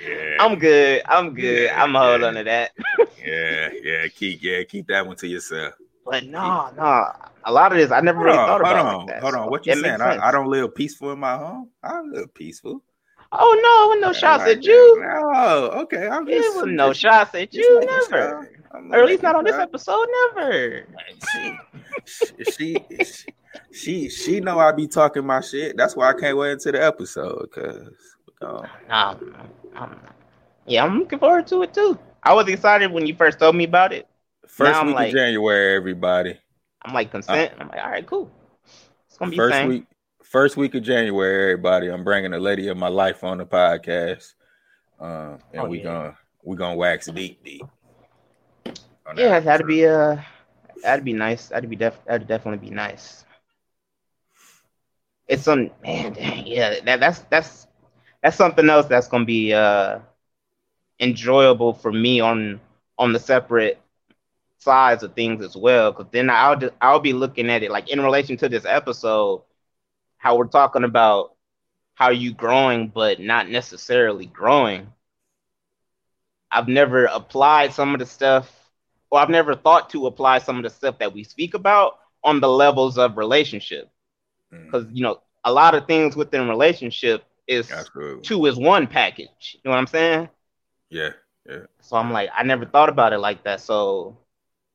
Yeah. I'm good. I'm good. Yeah, I'm holding yeah. on to that. yeah, yeah. Keep yeah, keep that one to yourself. But no, no. A lot of this I never hold really on, thought about. On, like that, hold so on. What you saying? I, I, don't live peaceful in my home. I live peaceful. Oh no, no shots at you. No, okay. I'm just, it was no shots at you, never. Or at least not on this episode, never. She, she, she, she, know I be talking my shit. That's why I can't wait into the episode, cause. Um, nah, I'm, yeah, I'm looking forward to it too. I was excited when you first told me about it. First week like, of January, everybody. I'm like consent. I'm like, all right, cool. It's gonna be first week first week of January, everybody. I'm bringing the lady of my life on the podcast, uh, and oh, we yeah. gonna we gonna wax deep, deep. Yeah, that'd be uh, that'd be nice. That'd be def that'd definitely be nice. It's some man, dang, yeah. That, that's that's that's something else that's gonna be uh enjoyable for me on on the separate sides of things as well. Because then I'll just, I'll be looking at it like in relation to this episode how we're talking about how you growing but not necessarily growing i've never applied some of the stuff or i've never thought to apply some of the stuff that we speak about on the levels of relationship because mm. you know a lot of things within relationship is Absolutely. two is one package you know what i'm saying yeah yeah so i'm like i never thought about it like that so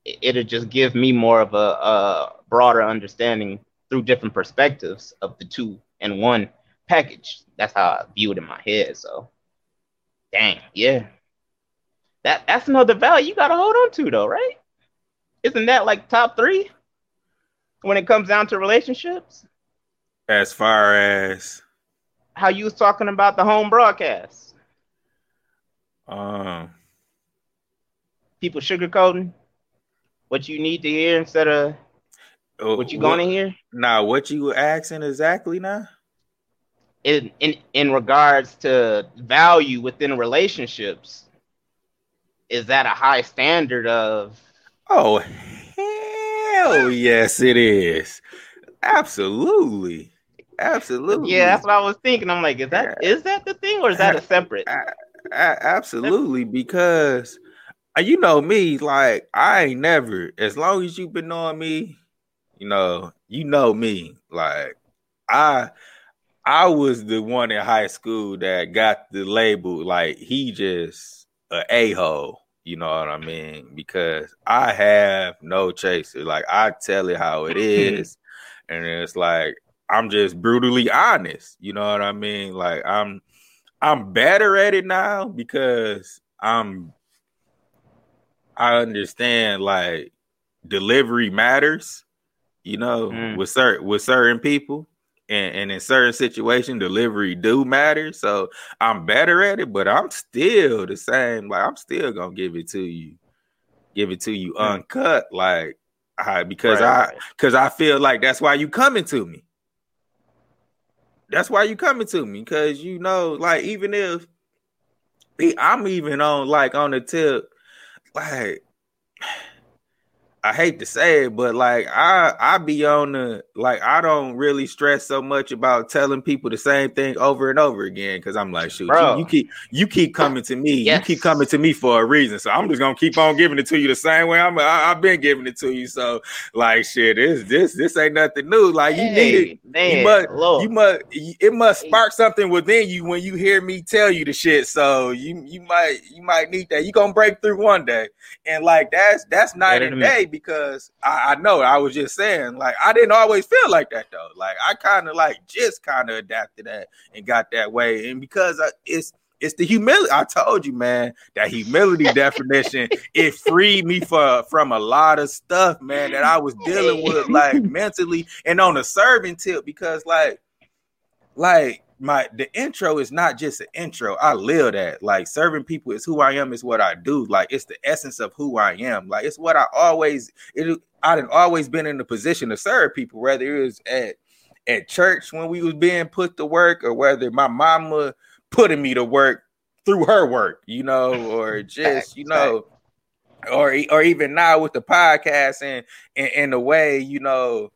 it'll just give me more of a, a broader understanding through different perspectives of the two and one package. That's how I view it in my head. So, dang, yeah, that that's another value you gotta hold on to, though, right? Isn't that like top three when it comes down to relationships? As far as how you was talking about the home broadcast, um, people sugarcoating what you need to hear instead of uh, what you going to hear? Now, what you were asking exactly now? In in in regards to value within relationships, is that a high standard of? Oh hell yes, it is. Absolutely, absolutely. Yeah, that's what I was thinking. I'm like, is that is that the thing, or is that a separate? i Absolutely, because you know me, like I ain't never. As long as you've been knowing me, you know, you know me. Like I I was the one in high school that got the label like he just a a hole. You know what I mean? Because I have no chaser. Like I tell it how it is, and it's like I'm just brutally honest. You know what I mean? Like I'm I'm better at it now because I'm I understand like delivery matters, you know, mm. with certain with certain people. And, and in certain situations, delivery do matter. So I'm better at it, but I'm still the same. Like I'm still gonna give it to you, give it to you mm. uncut. Like I because right, I because. I feel like that's why you coming to me. That's why you coming to me because you know, like even if I'm even on like on the tip, like I hate to say it, but like I I be on the like I don't really stress so much about telling people the same thing over and over again because I'm like, shoot, you, you, keep you keep coming to me, yes. you keep coming to me for a reason, so I'm just gonna keep on giving it to you the same way I'm I, have been giving it to you. So like, shit, this this this ain't nothing new. Like you hey, need it, man, you must Lord. you must it must spark something within you when you hear me tell you the shit. So you you might you might need that. You gonna break through one day, and like that's that's night and day because I, I, know I was just saying, like, I didn't always feel like that though. Like, I kind of like just kind of adapted that and got that way. And because I, it's it's the humility. I told you, man, that humility definition it freed me for from a lot of stuff, man, that I was dealing with like mentally and on a serving tip because like like my the intro is not just an intro. I live that. Like serving people is who I am, is what I do. Like it's the essence of who I am. Like it's what I always it I've always been in the position to serve people, whether it was at at church when we was being put to work, or whether my mama putting me to work through her work, you know, or just, you know, or or even now with the podcast and in the way, you know,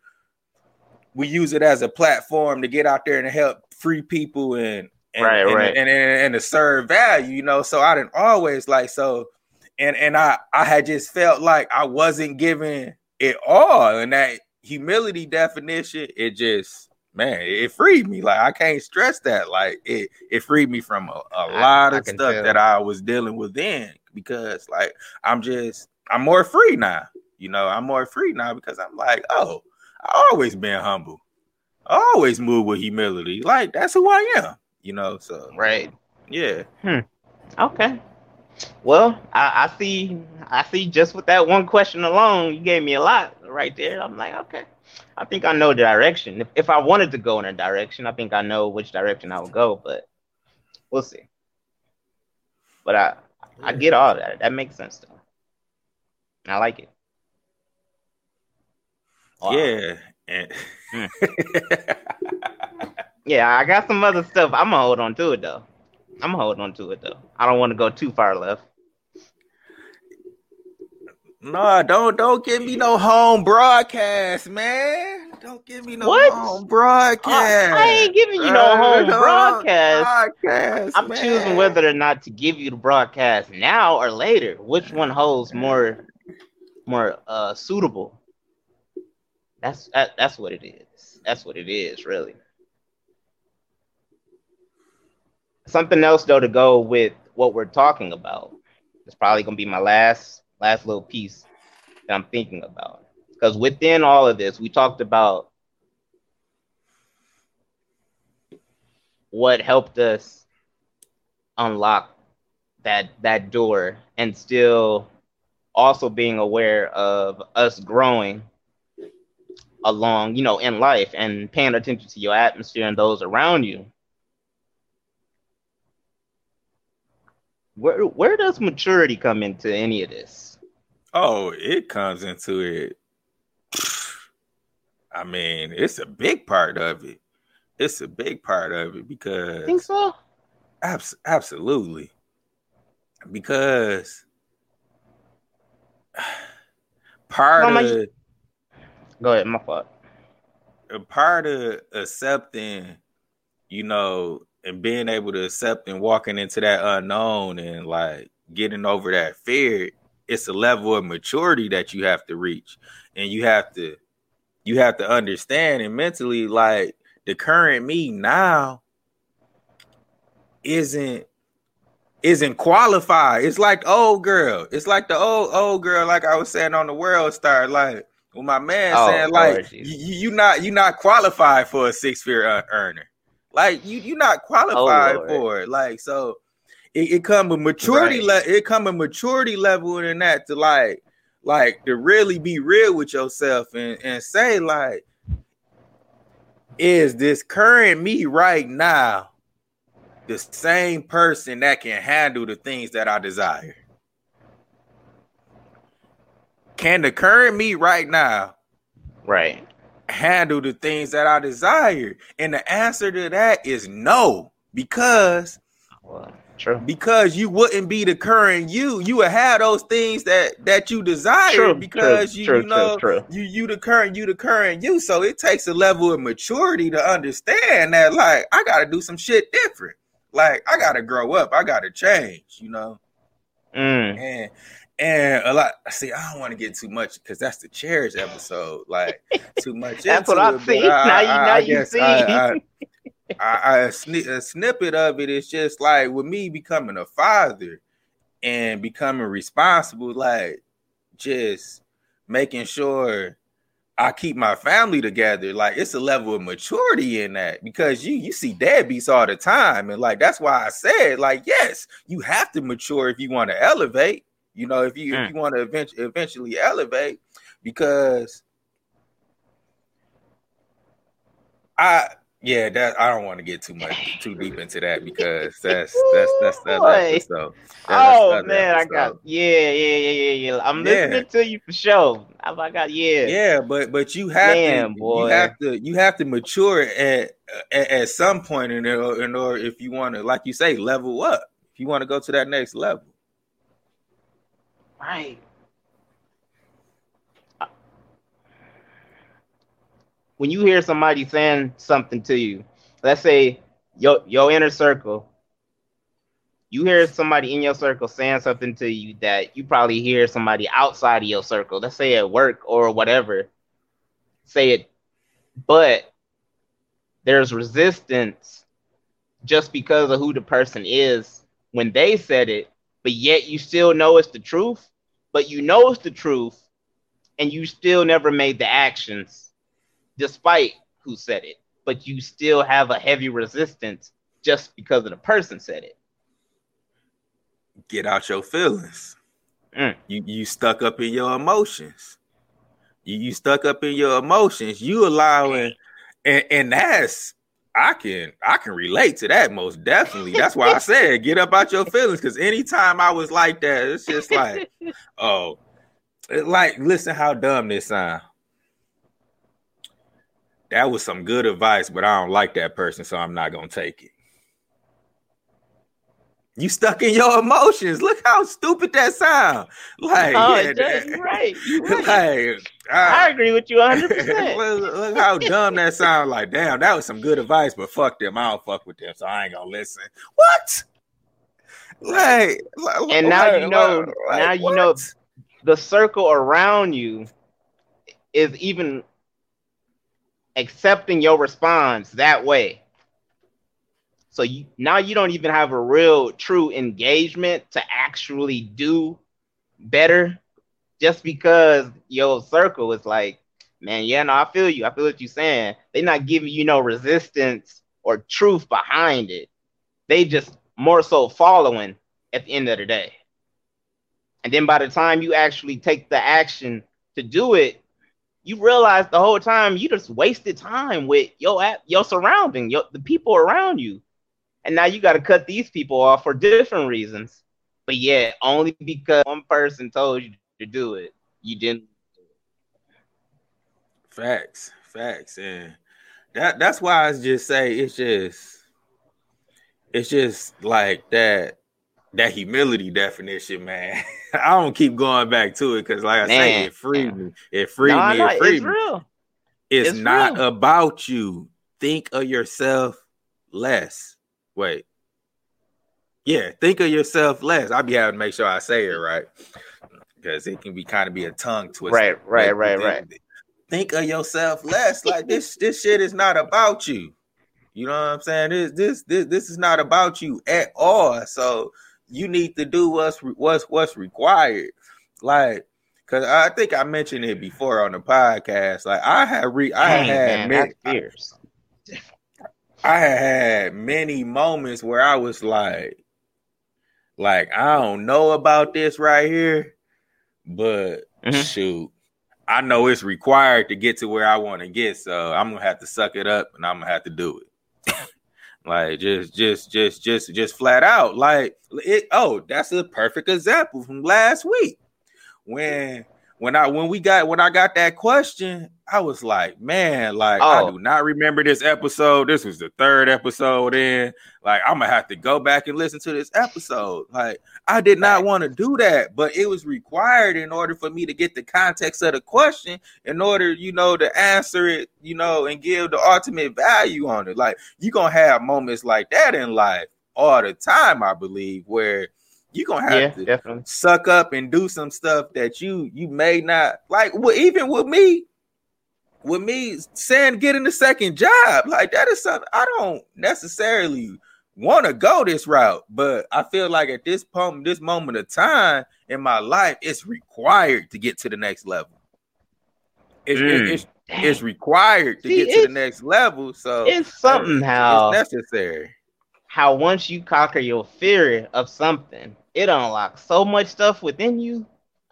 we use it as a platform to get out there and help free people and and, right, and, right. And, and, and to serve value, you know. So I didn't always like so, and and I I had just felt like I wasn't giving it all, and that humility definition, it just man, it freed me. Like I can't stress that. Like it it freed me from a, a lot I, of I stuff that I was dealing with then because like I'm just I'm more free now. You know, I'm more free now because I'm like, oh, I always been humble. I always move with humility. Like that's who I am, you know. So right, yeah. Hmm. Okay. Well, I, I see. I see. Just with that one question alone, you gave me a lot right there. I'm like, okay. I think I know the direction. If, if I wanted to go in a direction, I think I know which direction I would go. But we'll see. But I, I get all that. That makes sense though. I like it. Wow. Yeah, and mm. yeah, I got some other stuff. I'm gonna hold on to it though. I'm gonna hold on to it though. I don't want to go too far left. No, don't don't give me no home broadcast, man. Don't give me no what? home broadcast. Uh, I ain't giving you no home broadcast. broadcast I'm man. choosing whether or not to give you the broadcast now or later. Which one holds more more uh suitable? That's that, that's what it is. That's what it is, really. Something else though to go with what we're talking about. It's probably gonna be my last last little piece that I'm thinking about. Because within all of this, we talked about what helped us unlock that that door and still also being aware of us growing along, you know, in life and paying attention to your atmosphere and those around you. Where where does maturity come into any of this? Oh, it comes into it. I mean, it's a big part of it. It's a big part of it because think so. Abs- absolutely, because part of Go ahead, my fault. A part of accepting, you know, and being able to accept and walking into that unknown and like getting over that fear, it's a level of maturity that you have to reach. And you have to you have to understand and mentally like the current me now isn't isn't qualified. It's like old girl. It's like the old old girl, like I was saying on the World Star. Like when my man oh, saying, like you, you not you not qualified for a six figure earner. Like you you not qualified oh, for it. Like so, it, it come with maturity. Right. Le- it come a maturity level in that to like like to really be real with yourself and and say like, is this current me right now? the same person that can handle the things that I desire? Can the current me right now, right, handle the things that I desire? And the answer to that is no, because well, true. Because you wouldn't be the current you. You would have those things that that you desire true, because true, you, true, you know you you the current you the current you. So it takes a level of maturity to understand that like I gotta do some shit different. Like I gotta grow up. I gotta change. You know. Mm. And and a lot. I see, I don't want to get too much because that's the cherish episode. Like too much. that's what I see. I, now you, now I, you see. I, I, a, sni- a snippet of it is just like with me becoming a father and becoming responsible, like just making sure I keep my family together. Like it's a level of maturity in that because you you see deadbeats all the time, and like that's why I said like yes, you have to mature if you want to elevate. You know, if you mm. if you want to eventually eventually elevate, because I yeah, that I don't want to get too much too deep into that because that's that's that's that episode. oh man, episode. I got yeah, yeah, yeah, yeah, yeah. I'm yeah. listening to you for sure. I got yeah, yeah, but but you have Damn, to boy. you have to you have to mature at at, at some point in order, in order if you want to, like you say, level up. If you want to go to that next level, right? when you hear somebody saying something to you, let's say your your inner circle, you hear somebody in your circle saying something to you that you probably hear somebody outside of your circle, let's say at work or whatever, say it, but there's resistance just because of who the person is when they said it, but yet you still know it's the truth, but you know it's the truth, and you still never made the actions despite who said it, but you still have a heavy resistance just because of the person said it. Get out your feelings. Mm. You you stuck up in your emotions. You you stuck up in your emotions. You allowing and, and that's I can I can relate to that most definitely. That's why I said get up out your feelings because anytime I was like that, it's just like, oh, like listen how dumb this sound that was some good advice, but I don't like that person, so I'm not gonna take it. You stuck in your emotions. Look how stupid that sound. Like, oh, yeah, that, right. Right. Like, I, I agree with you 100. percent look, look, how dumb that sounds. Like, damn, that was some good advice, but fuck them. I don't fuck with them, so I ain't gonna listen. What? Like, and now like, you know. Like, now you what? know the circle around you is even accepting your response that way. So you now you don't even have a real true engagement to actually do better just because your circle is like, man, yeah, no, I feel you. I feel what you're saying. They're not giving you no resistance or truth behind it. They just more so following at the end of the day. And then by the time you actually take the action to do it, you realize the whole time you just wasted time with your your surrounding, your the people around you, and now you got to cut these people off for different reasons. But yeah, only because one person told you to do it, you didn't. Facts, facts, and that that's why I just say it's just it's just like that that humility definition, man. I don't keep going back to it because, like I man, say, it freed man. me. It freed no, me. It freed it's me. Real. It's, it's not real. about you. Think of yourself less. Wait. Yeah, think of yourself less. I'll be having to make sure I say it right because it can be kind of be a tongue twister. Right, right, right, right. think of yourself less. Like this, this shit is not about you. You know what I'm saying? This, this, this, this is not about you at all. So you need to do what's what's what's required. Like, cause I think I mentioned it before on the podcast. Like, I had re, I Dang, had man, many, that's fierce. I had had many moments where I was like, like I don't know about this right here, but Mhm. shoot, I know it's required to get to where I want to get, so I'm gonna have to suck it up and I'm gonna have to do it. like just, just, just, just, just flat out. Like it. Oh, that's a perfect example from last week when when I when we got when I got that question, I was like, man, like I Oh. do not remember this episode. This was the third episode in. Like I'm gonna have to go back and listen to this episode. Like I did not want to do that, but it was required in order for me to get the context of the question, in order, you know, to answer it, you know, and give the ultimate value on it. Like you're gonna have moments like that in life all the time, I believe, where you're gonna have Yeah, to definitely. suck up and do some stuff that you you may not like. Well, even with me, with me saying getting the second job, like that is something I don't necessarily want to go this route, but I feel like at this point, this moment of time in my life, it's required to get to the next level. It's, Mm. it's, it's, it's required to See, get to the next level. So It's something how it's necessary. how once you conquer your fear of something, it unlocks so much stuff within you.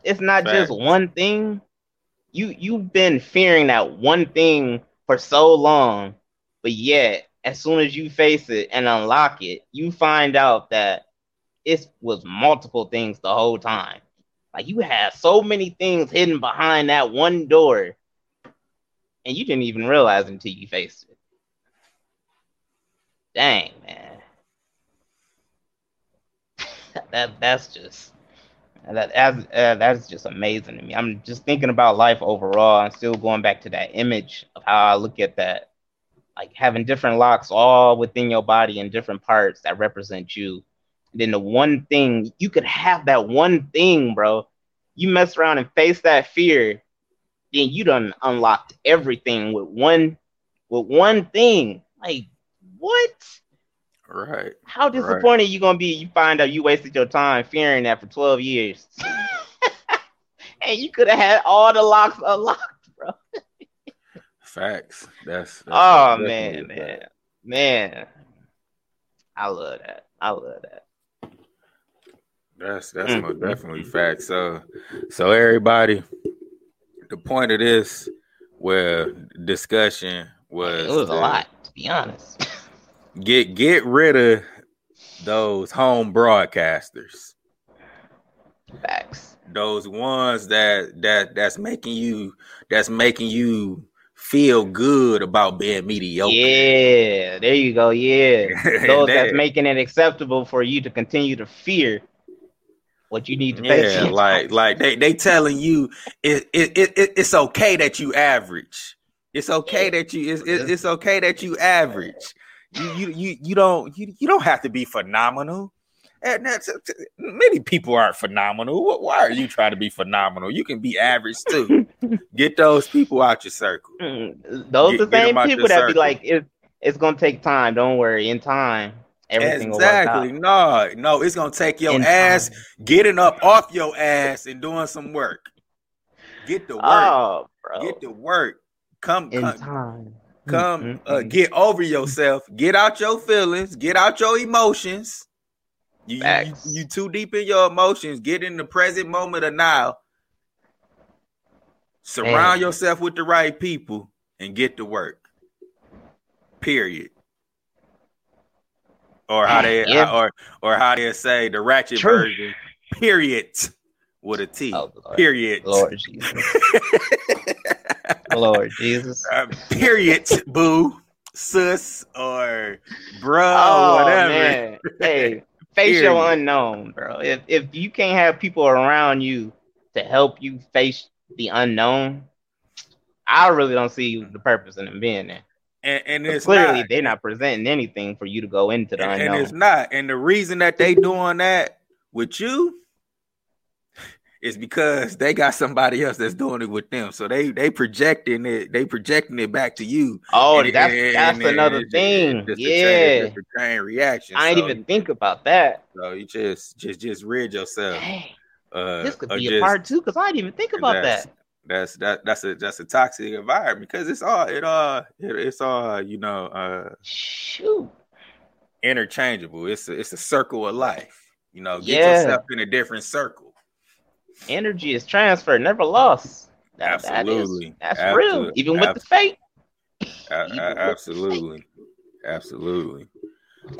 It's not just one thing. You you've been fearing that one thing for so long, but yet as soon as you face it and unlock it, you find out that it was multiple things the whole time. Like you had so many things hidden behind that one door, and you didn't even realize until you faced it. Dang, man. that that's just that as uh, that's just amazing to me. I'm just thinking about life overall. I'm still going back to that image of how I look at that, like having different locks all within your body in different parts that represent you. And then the one thing you could have that one thing, bro. You mess around and face that fear, then you done unlocked everything with one with one thing. Like what? Right. How disappointed you gonna be? You find out you wasted your time fearing that for twelve years, and you could have had all the locks unlocked, bro. Facts. That's, that's oh man, man, man. I love that. I love that. That's that's Mm, most definitely fact. So so everybody, the point of this where discussion was It was a lot, to be honest. Get get rid of those home broadcasters. Facts. Those ones that that that's making you that's making you feel good about being mediocre. Yeah, there you go. Yeah, those that's making it acceptable for you to continue to fear what you need to face. Yeah, like like they they telling you it, it, it, it it's okay that you average. It's okay that you it's, it, it's okay that you average. You you you you don't you, you don't have to be phenomenal. And that's many people aren't phenomenal. Why are you trying to be phenomenal? You can be average too. Get those people out your circle. Mm, Those Get- the same people that be like, it, it's gonna take time. Don't worry. In time, everything exactly. will work out. No, no, it's gonna take your In ass time. getting up off your ass and doing some work. Get the work. Oh, bro. Get the work. Come, In come, time. Come Mm, mm, uh, get over yourself get out your feelings get out your emotions. You, you, you too deep in your emotions get in the present moment of now. Surround Man. yourself with the right people and get to work. Period. Or how they Yeah. or or how they say the ratchet True. version. Period with a T Oh, Lord. period Lord Jesus. Lord Jesus. Uh, period, boo, sus, or bro, Oh whatever. man. Hey, face your unknown, bro. If if you can't have people around you to help you face the unknown, I really don't see the purpose in them being there. And, and it's clearly not. they're not presenting anything for you to go into the And, unknown. and it's not. And the reason that they doing that with you it's because they got somebody else that's doing it with them. So they they projecting it, they projecting it back to you. Oh, and, that's and, that's and another thing. Just, just yeah, a chain reaction. I didn't even think about that. So you just just just rid yourself. Dang. Uh, this could be just, a part two because I didn't even think about that. That's that that's a that's a toxic environment because it's all it all it, it's all you know uh shoot interchangeable. It's a it's a circle of life. You know, get yeah. yourself in a different circle. Energy is transferred, never lost. That, absolutely, that is, that's absolutely. real. Even with the fate. absolutely, absolutely.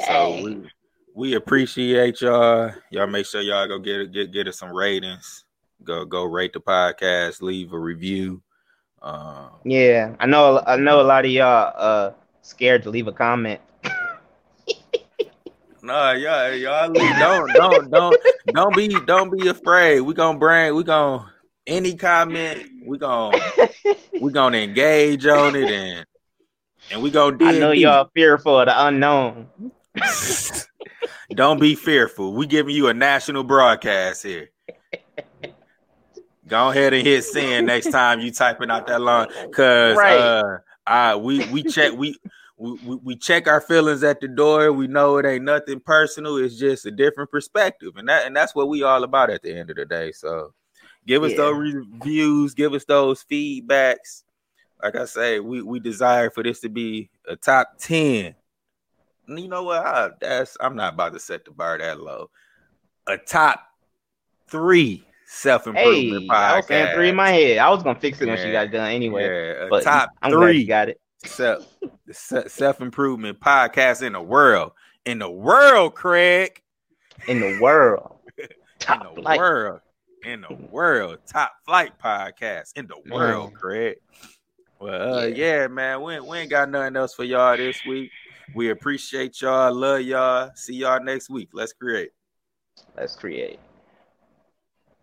So we we appreciate y'all. Y'all make sure y'all go get get get us some ratings. Go go rate the podcast. Leave a review. Um, yeah, I know. I know a lot of y'all uh scared to leave a comment. Nah, y'all, y'all don't don't don't don't be don't be afraid. We gonna bring we gonna any comment. We gonna we gonna engage on it and and we gonna. I know y'all fearful of the unknown. don't be fearful. We giving you a national broadcast here. Go ahead and hit send next time you typing out that line, cause right. uh, I we we check we we, we, check our feelings at the door. We know it ain't nothing personal. It's just a different perspective, and that and that's what we all about at the end of the day. So, give us yeah. those reviews, give us those feedbacks. Like I say, we we desire for this to be a top ten. You know what? I, that's I'm not about to set the bar that low. A top three self improvement hey, podcast. I was saying three in my head. I was gonna fix it yeah, when she got done anyway. Yeah, but top I'm three. got it self self improvement podcast in the world. In the world, Craig. In the world. Top in the flight. world. In the world. Top flight podcast. In the world, man. Craig. Well, uh, yeah. yeah. man. We, we ain't got nothing else for y'all this week. We appreciate y'all. Love y'all. See y'all next week. Let's create. Let's create.